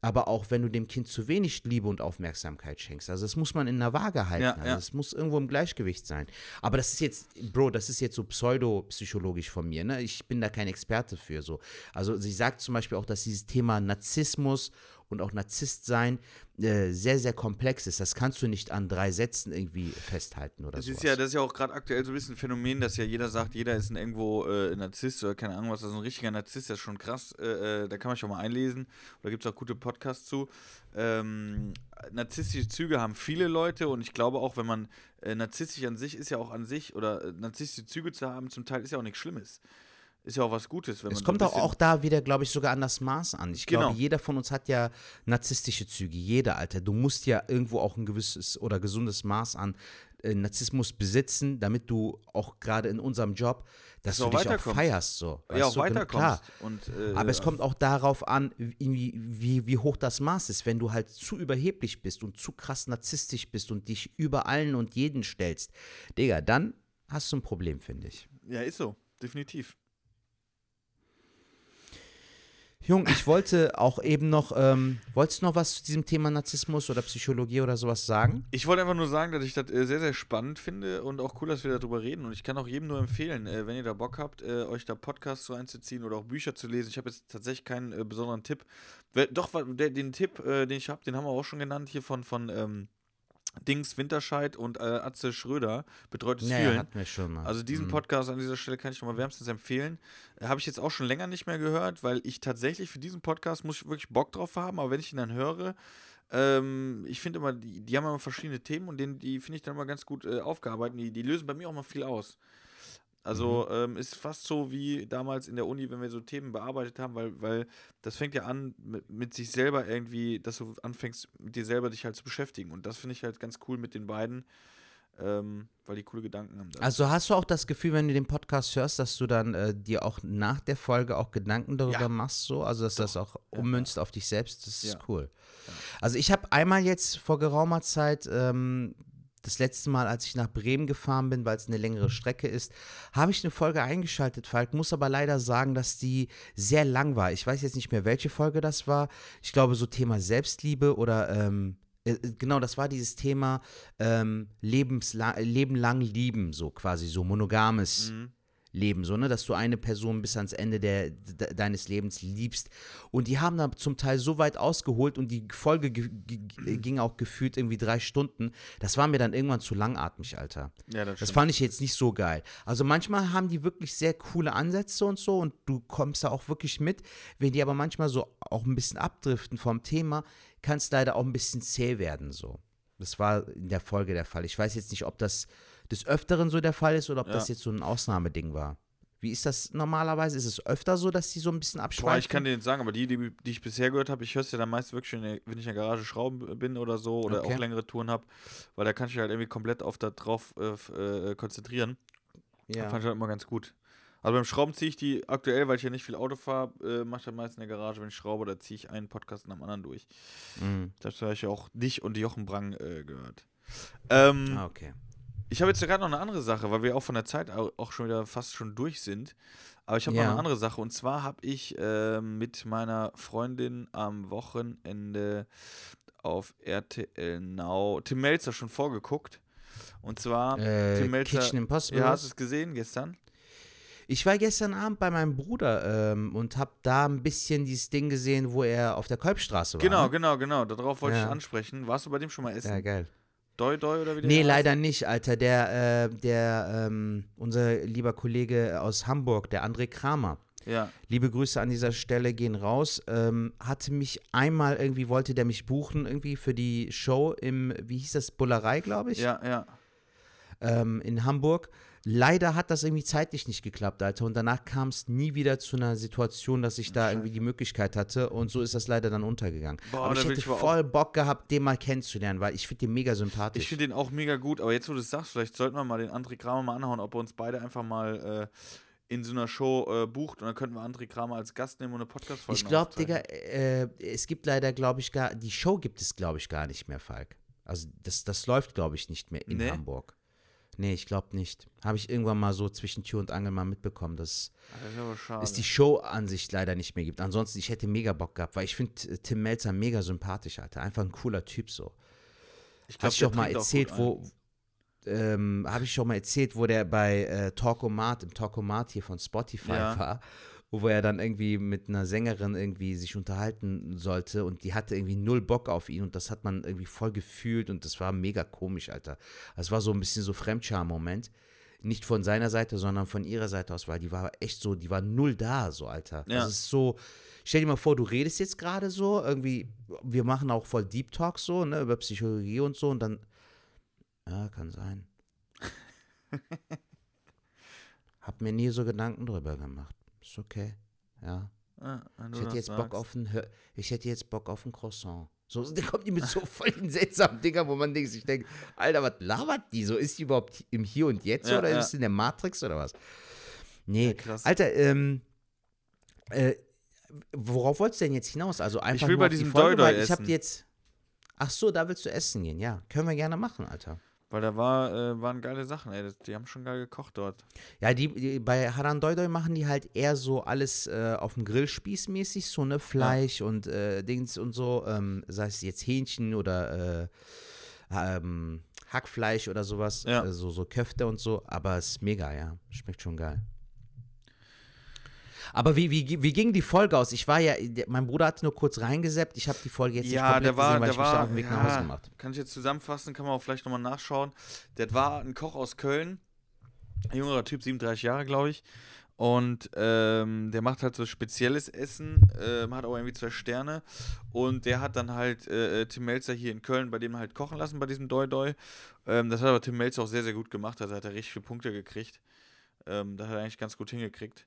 Aber auch wenn du dem Kind zu wenig Liebe und Aufmerksamkeit schenkst. Also das muss man in der Waage halten. Ja, also ja. es muss irgendwo im Gleichgewicht sein. Aber das ist jetzt, Bro, das ist jetzt so pseudopsychologisch von mir. Ne? Ich bin da kein Experte für. So. Also sie sagt zum Beispiel auch, dass dieses Thema Narzissmus und auch Narzisst sein äh, sehr, sehr komplex ist. Das kannst du nicht an drei Sätzen irgendwie festhalten oder Das so. ist ja, das ist ja auch gerade aktuell so ein bisschen ein Phänomen, dass ja jeder sagt, jeder ist ein irgendwo äh, Narzisst oder keine Ahnung was, also ein richtiger Narzisst, das ist schon krass, äh, äh, da kann man sich auch mal einlesen, da gibt es auch gute Podcasts zu. Ähm, narzisstische Züge haben viele Leute und ich glaube auch, wenn man äh, narzisstisch an sich ist ja auch an sich, oder äh, narzisstische Züge zu haben, zum Teil ist ja auch nichts Schlimmes. Ist ja auch was Gutes, wenn man Es so kommt auch, auch da wieder, glaube ich, sogar an das Maß an. Ich Genau. glaube, jeder von uns hat ja narzisstische Züge. Jeder, Alter. Du musst ja irgendwo auch ein gewisses oder gesundes Maß an äh, Narzissmus besitzen, damit du auch gerade in unserem Job, dass du du auch dich auch feierst. So. ja, auch du, gen- weiterkommst. Klar. Und, äh, Aber es kommt auch darauf an, wie, wie, wie hoch das Maß ist. Wenn du halt zu überheblich bist und zu krass narzisstisch bist und dich über allen und jeden stellst, Digga, dann hast du ein Problem, finde ich. Ja, ist so, definitiv. Jung, ich wollte auch eben noch, ähm, wolltest du noch was zu diesem Thema Narzissmus oder Psychologie oder sowas sagen? Ich wollte einfach nur sagen, dass ich das äh, sehr, sehr spannend finde und auch cool, dass wir darüber reden. Und ich kann auch jedem nur empfehlen, äh, wenn ihr da Bock habt, äh, euch da Podcasts so einzuziehen oder auch Bücher zu lesen. Ich habe jetzt tatsächlich keinen äh, besonderen Tipp. Doch, den Tipp, äh, den ich habe, den haben wir auch schon genannt hier von, von ähm, Dings Winterscheid und äh, Atze Schröder, Betreutes Ja, Fühlen. hatten wir schon mal. Also diesen Mhm. Podcast an dieser Stelle kann ich nochmal wärmstens empfehlen. Äh, Habe ich jetzt auch schon länger nicht mehr gehört, weil ich tatsächlich für diesen Podcast muss ich wirklich Bock drauf haben, aber wenn ich ihn dann höre, ähm, ich finde immer, die, die haben immer verschiedene Themen und den, die finde ich dann immer ganz gut äh, aufgearbeitet. Die, die lösen bei mir auch mal viel aus. Also ähm, ist fast so wie damals in der Uni, wenn wir so Themen bearbeitet haben, weil, weil das fängt ja an mit, mit sich selber irgendwie, dass du anfängst, mit dir selber dich halt zu beschäftigen. Und das finde ich halt ganz cool mit den beiden, ähm, weil die coole Gedanken haben. Also hast du auch das Gefühl, wenn du den Podcast hörst, dass du dann äh, dir auch nach der Folge auch Gedanken darüber Ja. machst, so? Also dass du das auch ummünzt auf dich selbst, das ist Ja. cool. Also ich habe einmal jetzt vor geraumer Zeit, ähm, das letzte Mal, als ich nach Bremen gefahren bin, weil es eine längere Strecke ist, habe ich eine Folge eingeschaltet, Falk. Muss aber leider sagen, dass die sehr lang war. Ich weiß jetzt nicht mehr, welche Folge das war. Ich glaube, so Thema Selbstliebe oder ähm, äh, genau, das war dieses Thema ähm, lebensla Leben lang lieben, so quasi, so monogames Leben, so, ne, dass du eine Person bis ans Ende der, de, deines Lebens liebst. Und die haben da zum Teil so weit ausgeholt und die Folge ge- ge- ging auch gefühlt irgendwie drei Stunden. Das war mir dann irgendwann zu langatmig, Alter. Ja, das Das fand ich jetzt nicht so geil. Also manchmal haben die wirklich sehr coole Ansätze und so und du kommst da auch wirklich mit. Wenn die aber manchmal so auch ein bisschen abdriften vom Thema, kann es leider auch ein bisschen zäh werden so. Das war in der Folge der Fall. Ich weiß jetzt nicht, ob das des Öfteren so der Fall ist oder ob Ja. das jetzt so ein Ausnahmeding war. Wie ist das normalerweise? Ist es öfter so, dass die so ein bisschen abschweifen? Boah, ich kann dir nicht sagen, aber die, die, die ich bisher gehört habe, ich höre es ja dann meist wirklich, in der, wenn ich in der Garage schrauben bin oder so oder Okay. auch längere Touren habe, weil da kann ich mich halt irgendwie komplett auf da drauf äh, äh, konzentrieren. ja. Fand ich halt immer ganz gut. Also beim Schrauben ziehe ich die aktuell, weil ich ja nicht viel Auto fahre, äh, mache ich dann meist in der Garage, wenn ich schraube, da ziehe ich einen Podcast nach dem anderen durch. Mhm. Das habe ich ja auch dich und Jochen Brang äh, gehört. Ähm, Ah, okay. Ich habe jetzt gerade noch eine andere Sache, weil wir auch von der Zeit au- auch schon wieder fast schon durch sind. Aber ich habe noch Ja. eine andere Sache. Und zwar habe ich ähm, mit meiner Freundin am Wochenende auf RTL Now Tim Melzer schon vorgeguckt. Und zwar Äh, Tim Melzer. Kitchen Impossible. Ja, hast du es gesehen gestern? Ich war gestern Abend bei meinem Bruder ähm, und habe da ein bisschen dieses Ding gesehen, wo er auf der Kolbstraße war. Genau, ne? genau, genau. Darauf wollte ich Ja. ansprechen. Warst du bei dem schon mal essen? Ja, geil. Doi Doi oder wie der Nee, heißt? leider nicht, Alter. Der, äh, der, ähm, unser lieber Kollege aus Hamburg, der André Kramer, Ja, liebe Grüße an dieser Stelle gehen raus, ähm, hatte mich einmal irgendwie, wollte der mich buchen, irgendwie für die Show im, wie hieß das, Bullerei, glaube ich, ja, ja. ähm, in Hamburg. Leider hat das irgendwie zeitlich nicht geklappt, Alter. Und danach kam es nie wieder zu einer Situation, dass ich da irgendwie die Möglichkeit hatte. Und so ist das leider dann untergegangen. Boah, aber ich hätte ich voll Bock gehabt, den mal kennenzulernen, weil ich finde den mega sympathisch. Ich finde den auch mega gut, aber jetzt, wo du es sagst, vielleicht sollten wir mal den André Kramer mal anhauen, ob er uns beide einfach mal äh, in so einer Show äh, bucht und dann könnten wir André Kramer als Gast nehmen und eine Podcast-Folge Ich glaube. Digga, äh, es gibt leider, glaube ich, gar, die Show gibt es, glaube ich, gar nicht mehr, Falk. Also das, das läuft, glaube ich, nicht mehr in Nee? Hamburg. Nee, ich glaube nicht. Habe ich irgendwann mal so zwischen Tür und Angel mal mitbekommen, dass schade. es die Show an sich leider nicht mehr gibt. Ansonsten, ich hätte mega Bock gehabt, weil ich finde äh, Tim Melzer mega sympathisch, Alter. Einfach ein cooler Typ so. ich Habe ich der doch mal auch erzählt, gut wo. Ähm, habe ich schon mal erzählt, wo der bei äh, Talkomat, im Talkomat hier von Spotify Ja. war wo er dann irgendwie mit einer Sängerin irgendwie sich unterhalten sollte und die hatte irgendwie null Bock auf ihn und das hat man irgendwie voll gefühlt und das war mega komisch, Alter. Das war so ein bisschen so Fremdscham-Moment. Nicht von seiner Seite, sondern von ihrer Seite aus, weil die war echt so, die war null da, so, Alter. Ja. Das ist so, stell dir mal vor, du redest jetzt gerade so, irgendwie, wir machen auch voll Deep Talk so, ne, über Psychologie und so und dann, ja, kann sein. Hab mir nie so Gedanken drüber gemacht. Ist okay. Ja. Ah, Ich hätte jetzt Bock auf ein ich hätte jetzt Bock auf ein Croissant. So, der kommt die mit so vollen seltsamen Dinger, wo man denkt, sich denkt, Alter, was labert die? So ist die überhaupt im Hier und Jetzt Ja, oder ja. ist die in der Matrix oder was? Nee, Ja, krass. Alter, ähm, äh, worauf wolltest du denn jetzt hinaus? Also einfach will nur bei auf die diesem Folge, Doi-Doi weil ich hab essen. die jetzt. Ach so, da willst du essen gehen, ja. Können wir gerne machen, Alter. Weil da war, äh, waren geile Sachen, ey. Das, die haben schon geil gekocht dort. Ja, die, die bei Haran Doi machen die halt eher so alles äh, auf dem Grillspieß mäßig, so ne Fleisch und äh, Dings und so, ähm, sei es jetzt Hähnchen oder äh, ähm, Hackfleisch oder sowas, Ja. so, so Köfte und so, aber es ist mega, ja, schmeckt schon geil. Aber wie, wie, wie ging die Folge aus? Ich war ja, mein Bruder hatte nur kurz reingeseppt, ich habe die Folge jetzt nicht Ja, komplett der war, gesehen, weil der ich mich da war, auf dem Weg ja, nach Hause gemacht. kann ich jetzt zusammenfassen, kann man auch vielleicht nochmal nachschauen. Der war ein Koch aus Köln, ein jüngerer Typ, 37 Jahre, glaube ich. Und ähm, der macht halt so spezielles Essen, ähm, hat auch irgendwie zwei Sterne. Und der hat dann halt äh, äh, Tim Melzer hier in Köln bei dem halt kochen lassen, bei diesem Doi Doi. Ähm, das hat aber Tim Melzer auch sehr, sehr gut gemacht. Also hat er richtig viele Punkte gekriegt. Ähm, da hat er eigentlich ganz gut hingekriegt.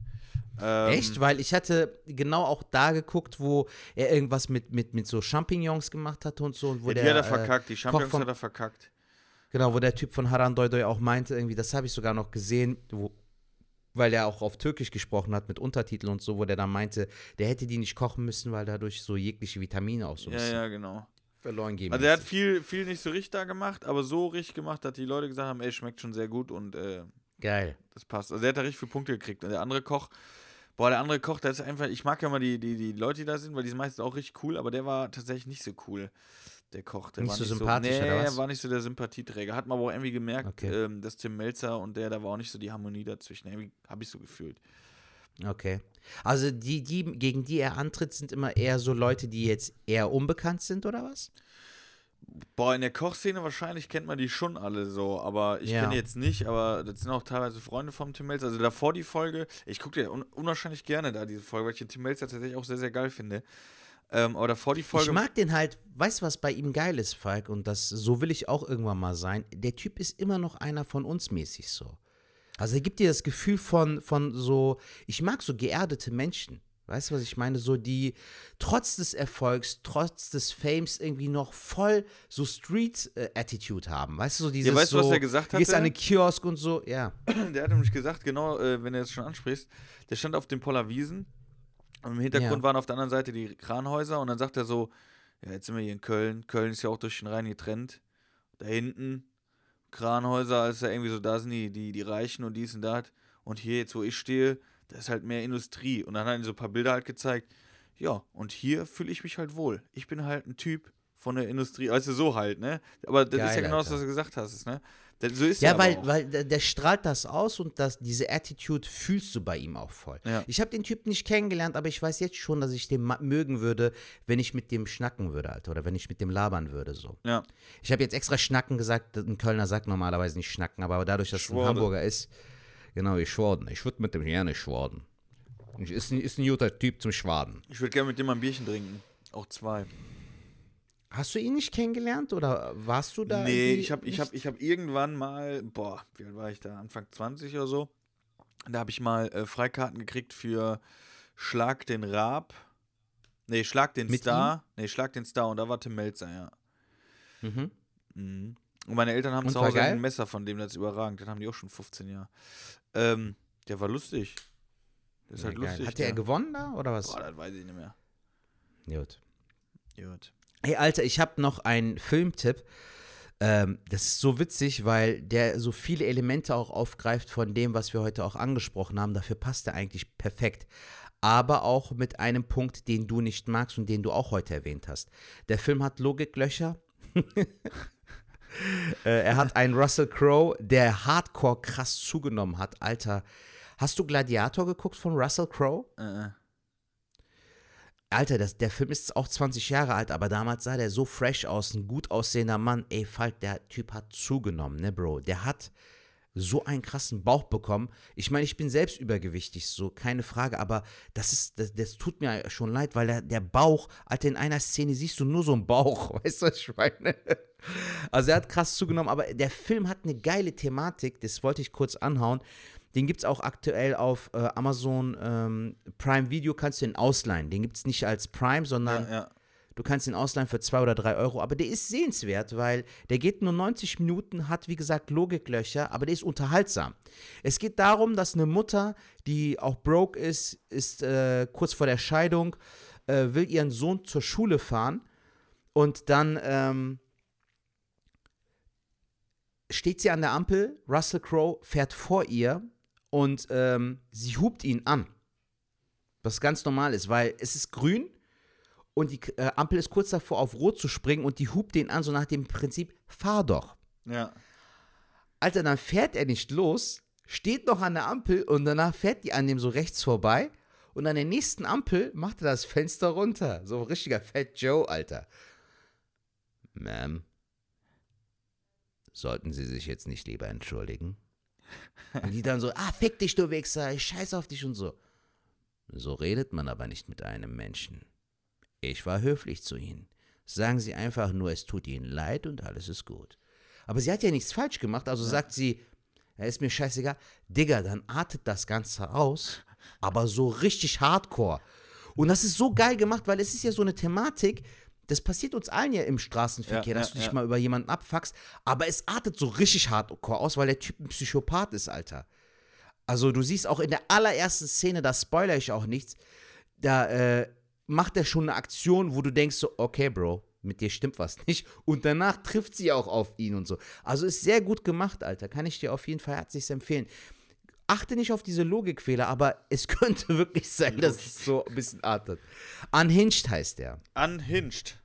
Ähm, Echt? Weil ich hatte genau auch da geguckt, wo er irgendwas mit, mit, mit so Champignons gemacht hat und so. Und wo Ja, die der, hat er äh, verkackt, die Champignons von- hat er verkackt. Genau, wo der Typ von Haran Doidoy auch meinte, irgendwie, das habe ich sogar noch gesehen, wo, weil er auch auf Türkisch gesprochen hat mit Untertiteln und so, wo der dann meinte, der hätte die nicht kochen müssen, weil dadurch so jegliche Vitamine auch so ein Ja, bisschen ja, genau. verloren gehen. Also er hat viel, viel nicht so richtig da gemacht, aber so richtig gemacht, dass die Leute gesagt haben, ey, schmeckt schon sehr gut und äh, Geil. das passt. Also er hat da richtig viele Punkte gekriegt. Und der andere Koch, boah, der andere Koch, der ist einfach, ich mag ja mal die, die, die Leute, die da sind, weil die sind meistens auch richtig cool, aber der war tatsächlich nicht so cool. Der Koch, der Nicht war so nicht sympathisch, so, nee, oder was? er war nicht so der Sympathieträger. Hat man aber auch irgendwie gemerkt, Okay. ähm, dass Tim Melzer und der, da war auch nicht so die Harmonie dazwischen. Irgendwie habe ich so gefühlt. Okay. Also die, die, gegen die er antritt, sind immer eher so Leute, die jetzt eher unbekannt sind, oder was? Boah, in der Kochszene wahrscheinlich kennt man die schon alle so, aber ich Ja. kenne jetzt nicht, aber das sind auch teilweise Freunde vom Tim Melzer. Also davor die Folge, ich gucke dir un unwahrscheinlich gerne da diese Folge, weil ich den Tim Melzer tatsächlich auch sehr, sehr geil finde. Ähm, aber davor die Folge. Ich mag den halt, weißt du, was bei ihm geil ist, Falk? Und das, so will ich auch irgendwann mal sein. Der Typ ist immer noch einer von uns mäßig so. Also er gibt dir das Gefühl von, von so, ich mag so geerdete Menschen. Weißt du, was ich meine? So, die trotz des Erfolgs, trotz des Fames irgendwie noch voll so Street-Attitude haben. Weißt du, so dieses weißt du, so, was er gesagt du Gehst an den Kiosk und so, ja. der hat nämlich gesagt, genau, äh, wenn er es schon ansprichst, der stand auf dem Poller Wiesen und im Hintergrund Ja. waren auf der anderen Seite die Kranhäuser und dann sagt er so, ja, jetzt sind wir hier in Köln. Köln ist ja auch durch den Rhein getrennt. Da hinten Kranhäuser, als ja irgendwie so, da sind die, die, die Reichen und dies und das. Und hier, jetzt wo ich stehe, da ist halt mehr Industrie. Und dann hat er so ein paar Bilder halt gezeigt. Ja, und hier fühle ich mich halt wohl. Ich bin halt ein Typ von der Industrie. Also so halt, ne? Aber das ist Geil, ja genau das, was du gesagt hast, ne? So ist Ja, er weil, weil der, strahlt das aus und das, diese Attitude fühlst du bei ihm auch voll. Ja. Ich habe den Typ nicht kennengelernt, aber ich weiß jetzt schon, dass ich den mögen würde, wenn ich mit dem schnacken würde, Alter, oder wenn ich mit dem labern würde, so. Ja. Ich habe jetzt extra schnacken gesagt, ein Kölner sagt normalerweise nicht schnacken, aber dadurch, dass es ein. Hamburger ist, genau, ich schworden. Ich würde mit dem gerne schworden. Ich- Ist ein, ist ein guter Typ zum Schwaden. Ich würde gerne mit dem mal ein Bierchen trinken. Auch zwei. Hast du ihn nicht kennengelernt oder warst du da? nee, ich habe ich nicht? hab, ich hab irgendwann mal, boah, wie alt war ich da? Anfang 20 oder so. Da habe ich mal äh, Freikarten gekriegt für Schlag den Raab. Nee, Schlag den Mit Star. Nee, Schlag den Star. Und da war Tim Melzer, ja. Mhm. Mhm. Und meine Eltern haben Und zu Hause geil? ein Messer von dem, das ist überragend. Den haben die auch schon 15 Jahre. Ähm, der war lustig. Der ist halt geil. lustig. Hat er der. gewonnen da oder was? Boah, das weiß ich nicht mehr. Gut. Gut. Hey, Alter, ich habe noch einen Filmtipp. Ähm, das ist so witzig, weil der so viele Elemente auch aufgreift von dem, was wir heute auch angesprochen haben. Dafür passt er eigentlich perfekt. Aber auch mit einem Punkt, den du nicht magst und den du auch heute erwähnt hast. Der Film hat Logiklöcher. äh, er hat einen Russell Crowe, der hardcore krass zugenommen hat. Alter, Hast du Gladiator geguckt von Russell Crowe? Äh, äh. Alter, das, der Film ist auch 20 Jahre alt, aber damals sah der so fresh aus, ein gut aussehender Mann. Ey, Falk, der Typ hat zugenommen, ne, Bro? Der hat so einen krassen Bauch bekommen. Ich meine, ich bin selbst übergewichtig, so keine Frage, aber das ist, das, das tut mir schon leid, weil der, der Bauch, Alter, in einer Szene siehst du nur so einen Bauch, weißt du, meine? Also er hat krass zugenommen, aber der Film hat eine geile Thematik, das wollte ich kurz anhauen. Den gibt es auch aktuell auf äh, Amazon ähm, Prime Video, kannst du den ausleihen. Den gibt es nicht als Prime, sondern Ja, ja. Du kannst ihn ausleihen für 2 oder 3 Euro, aber der ist sehenswert, weil der geht nur 90 Minuten, hat wie gesagt Logiklöcher, aber der ist unterhaltsam. Es geht darum, dass eine Mutter, die auch broke ist, ist äh, kurz vor der Scheidung, äh, will ihren Sohn zur Schule fahren und dann ähm, steht sie an der Ampel, Russell Crowe fährt vor ihr und ähm, sie hupt ihn an. Was ganz normal ist, weil es ist grün und die äh, Ampel ist kurz davor, auf Rot zu springen und die hupt den an, so nach dem Prinzip, fahr doch. Ja. Alter, dann fährt er nicht los, steht noch an der Ampel und danach fährt die an dem so rechts vorbei und an der nächsten Ampel macht er das Fenster runter. So ein richtiger Fat Joe, Alter. Ma'am, sollten Sie sich jetzt nicht lieber entschuldigen? Und die dann so, ah, fick dich, du Wichser, ich scheiß auf dich und so. So redet man aber nicht mit einem Menschen. Ich war höflich zu Ihnen. Sagen Sie einfach nur, es tut Ihnen leid und alles ist gut. Aber sie hat ja nichts falsch gemacht, also sagt sie, ja, ist mir scheißegal. Digga, dann artet das Ganze aus, aber so richtig hardcore. Und das ist so geil gemacht, weil es ist ja so eine Thematik, das passiert uns allen ja im Straßenverkehr, Ja, dass ja, du dich ja. mal über jemanden abfuckst, aber es artet so richtig hardcore aus, weil der Typ ein Psychopath ist, Alter. Also du siehst auch in der allerersten Szene, da spoiler ich auch nichts, da äh, macht er schon eine Aktion, wo du denkst so, okay, Bro, mit dir stimmt was nicht. Und danach trifft sie auch auf ihn und so. Also ist sehr gut gemacht, Alter. Kann ich dir auf jeden Fall herzlich empfehlen. Achte nicht auf diese Logikfehler, aber es könnte wirklich sein, dass es so ein bisschen artet. Unhinged heißt der. Unhinged.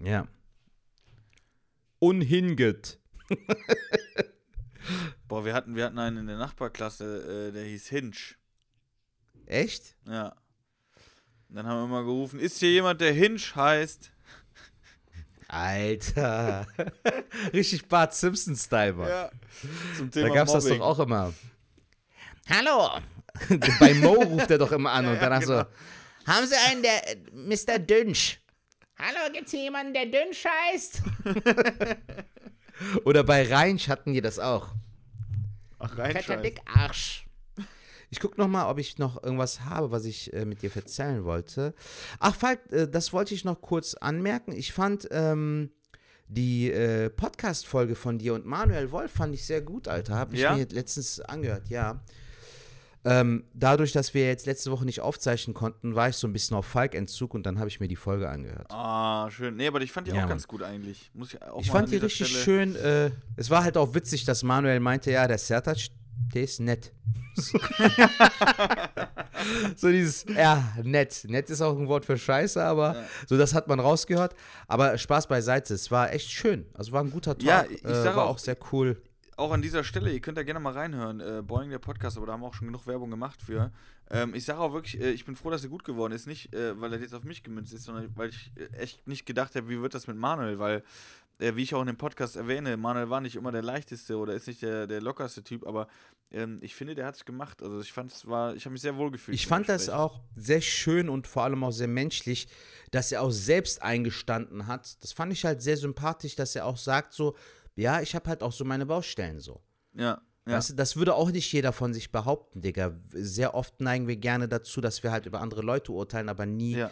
Ja. Unhinged. Boah, wir hatten, wir hatten einen in der Nachbarklasse, äh, der hieß Hinge. Echt? Ja. Und dann haben wir immer gerufen, ist hier jemand, der Hinge heißt? Alter. Richtig Bart Simpson-Style, Mann. Ja. Zum Da Thema gab es das doch auch immer. Hallo. Bei Mo ruft er doch immer an und danach so, haben Sie einen, der äh, Mr. Dünsch? Hallo, gibt's hier jemanden, der Dünsch heißt? Oder bei Reinsch hatten die das auch. Ach, Fetter reinscheißen. Dickarsch. Ich guck noch mal, ob ich noch irgendwas habe, was ich äh, mit dir erzählen wollte. Ach, Falk, äh, das wollte ich noch kurz anmerken. Ich fand ähm, die äh, Podcast-Folge von dir und Manuel Wolf fand ich sehr gut, Alter. Habe ich Ja? mir letztens angehört, ja. Ähm, dadurch, dass wir jetzt letzte Woche nicht aufzeichnen konnten, war ich so ein bisschen auf Falk-Entzug und dann habe ich mir die Folge angehört. Ah, schön. Nee, aber ich fand die Ja, auch Mann. ganz gut eigentlich. Muss ich auch Ich fand an die richtig Stelle- schön. Äh, es war halt auch witzig, dass Manuel meinte, ja, der Sertac, der ist nett. so dieses, ja, nett. Nett ist auch ein Wort für Scheiße, aber so das hat man rausgehört. Aber Spaß beiseite, es war echt schön. Also war ein guter Talk. Ja, ich äh, war auch- auch sehr cool. Auch an dieser Stelle, ihr könnt da gerne mal reinhören. Äh, Boeing, der Podcast, aber da haben wir auch schon genug Werbung gemacht für. Ähm, ich sage auch wirklich, äh, ich bin froh, dass er gut geworden ist. Nicht, äh, weil er jetzt auf mich gemünzt ist, sondern weil ich äh, echt nicht gedacht habe, wie wird das mit Manuel, weil, äh, wie ich auch in dem Podcast erwähne, Manuel war nicht immer der leichteste oder ist nicht der, der lockerste Typ, aber ähm, ich finde, der hat es gemacht. Also ich fand es war, ich habe mich sehr wohl gefühlt. Ich fand das auch sehr schön und vor allem auch sehr menschlich, dass er auch selbst eingestanden hat. Das fand ich halt sehr sympathisch, dass er auch sagt so, ja, ich habe halt auch so meine Baustellen so. Ja, ja. Weißt du, das würde auch nicht jeder von sich behaupten, Digga. Sehr oft neigen wir gerne dazu, dass wir halt über andere Leute urteilen, aber nie Ja.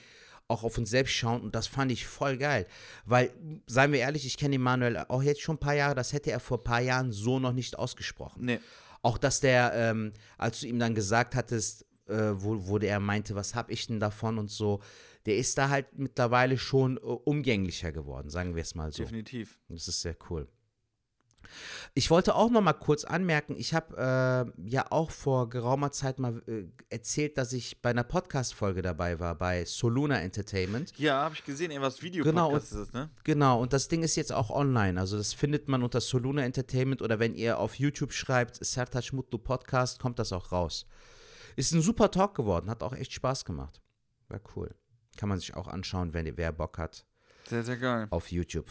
Auch auf uns selbst schauen. Und das fand ich voll geil. Weil, seien wir ehrlich, ich kenne den Manuel auch jetzt schon ein paar Jahre, das hätte er vor ein paar Jahren so noch nicht ausgesprochen. Nee. Auch dass der, ähm, als du ihm dann gesagt hattest, äh, wo, wo der meinte, was hab ich denn davon und so, der ist da halt mittlerweile schon äh, umgänglicher geworden, sagen wir es mal so. Definitiv. Das ist sehr cool. Ich wollte auch noch mal kurz anmerken, ich habe äh, ja auch vor geraumer Zeit mal äh, erzählt, dass ich bei einer Podcast-Folge dabei war, bei Soluna Entertainment. Ja, habe ich gesehen, irgendwas Genau, Videopodcast ist es, ne? Genau, und das Ding ist jetzt auch online. Also das findet man unter Soluna Entertainment oder wenn ihr auf YouTube schreibt, Sertac Mutlu Podcast, kommt das auch raus. Ist ein super Talk geworden, hat auch echt Spaß gemacht. War cool. Kann man sich auch anschauen, wenn wer Bock hat, Sehr, sehr geil. auf YouTube.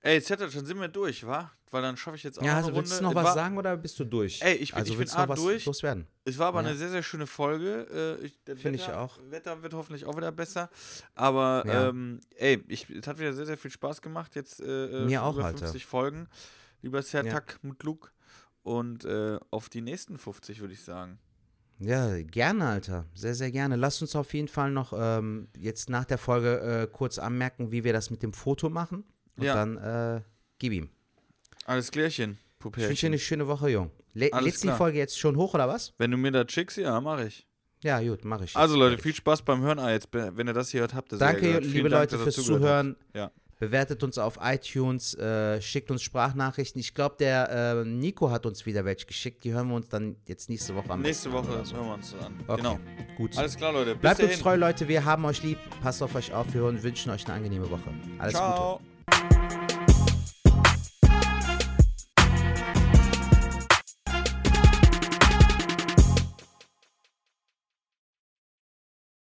Ey, Zettel, schon sind wir durch, wa? Weil dann schaffe ich jetzt auch Ja, noch also eine willst du Runde. noch Es was war, sagen oder bist du durch? Ey, ich bin- also ich bin noch was durch. loswerden? Es war aber Ja. eine sehr, sehr schöne Folge. Äh, Finde ich auch. Wetter wird hoffentlich auch wieder besser. Aber, Ja. ähm, ey, ich, es hat wieder sehr, sehr viel Spaß gemacht. Jetzt äh, äh, Mir auch, über Alter. 50 Folgen. Lieber Sertak Mutluk. Und äh, auf die nächsten 50, würde ich sagen. Ja, gerne, Alter. Sehr, sehr gerne. Lass uns auf jeden Fall noch ähm, jetzt nach der Folge äh, kurz anmerken, wie wir das mit dem Foto machen. Und Ja. dann äh, gib ihm. Alles klärchen, Ich wünsche dir Pupärchen. eine schöne Woche, Jung. Le Alles lädst die klar. Folge jetzt schon hoch, oder was? Wenn du mir das schickst, ja, mache ich. Ja, gut, mache ich. Also Leute, viel Spaß beim Hören. Ah, jetzt, wenn ihr das hier hört, habt ihr Danke, liebe Dank, Leute, fürs Zuhören. Ja. Bewertet uns auf iTunes, äh, schickt uns Sprachnachrichten. Ich glaube, der äh, Nico hat uns wieder welche geschickt. Die hören wir uns dann jetzt nächste Woche an. Nächste Woche hören wir uns an. Okay, Genau. gut. Alles klar, Leute. Bis Bleibt uns dahin. treu, Leute. Wir haben euch lieb. Passt auf euch auf. Wir hören, wünschen euch eine angenehme Woche. Alles Gute. Ciao.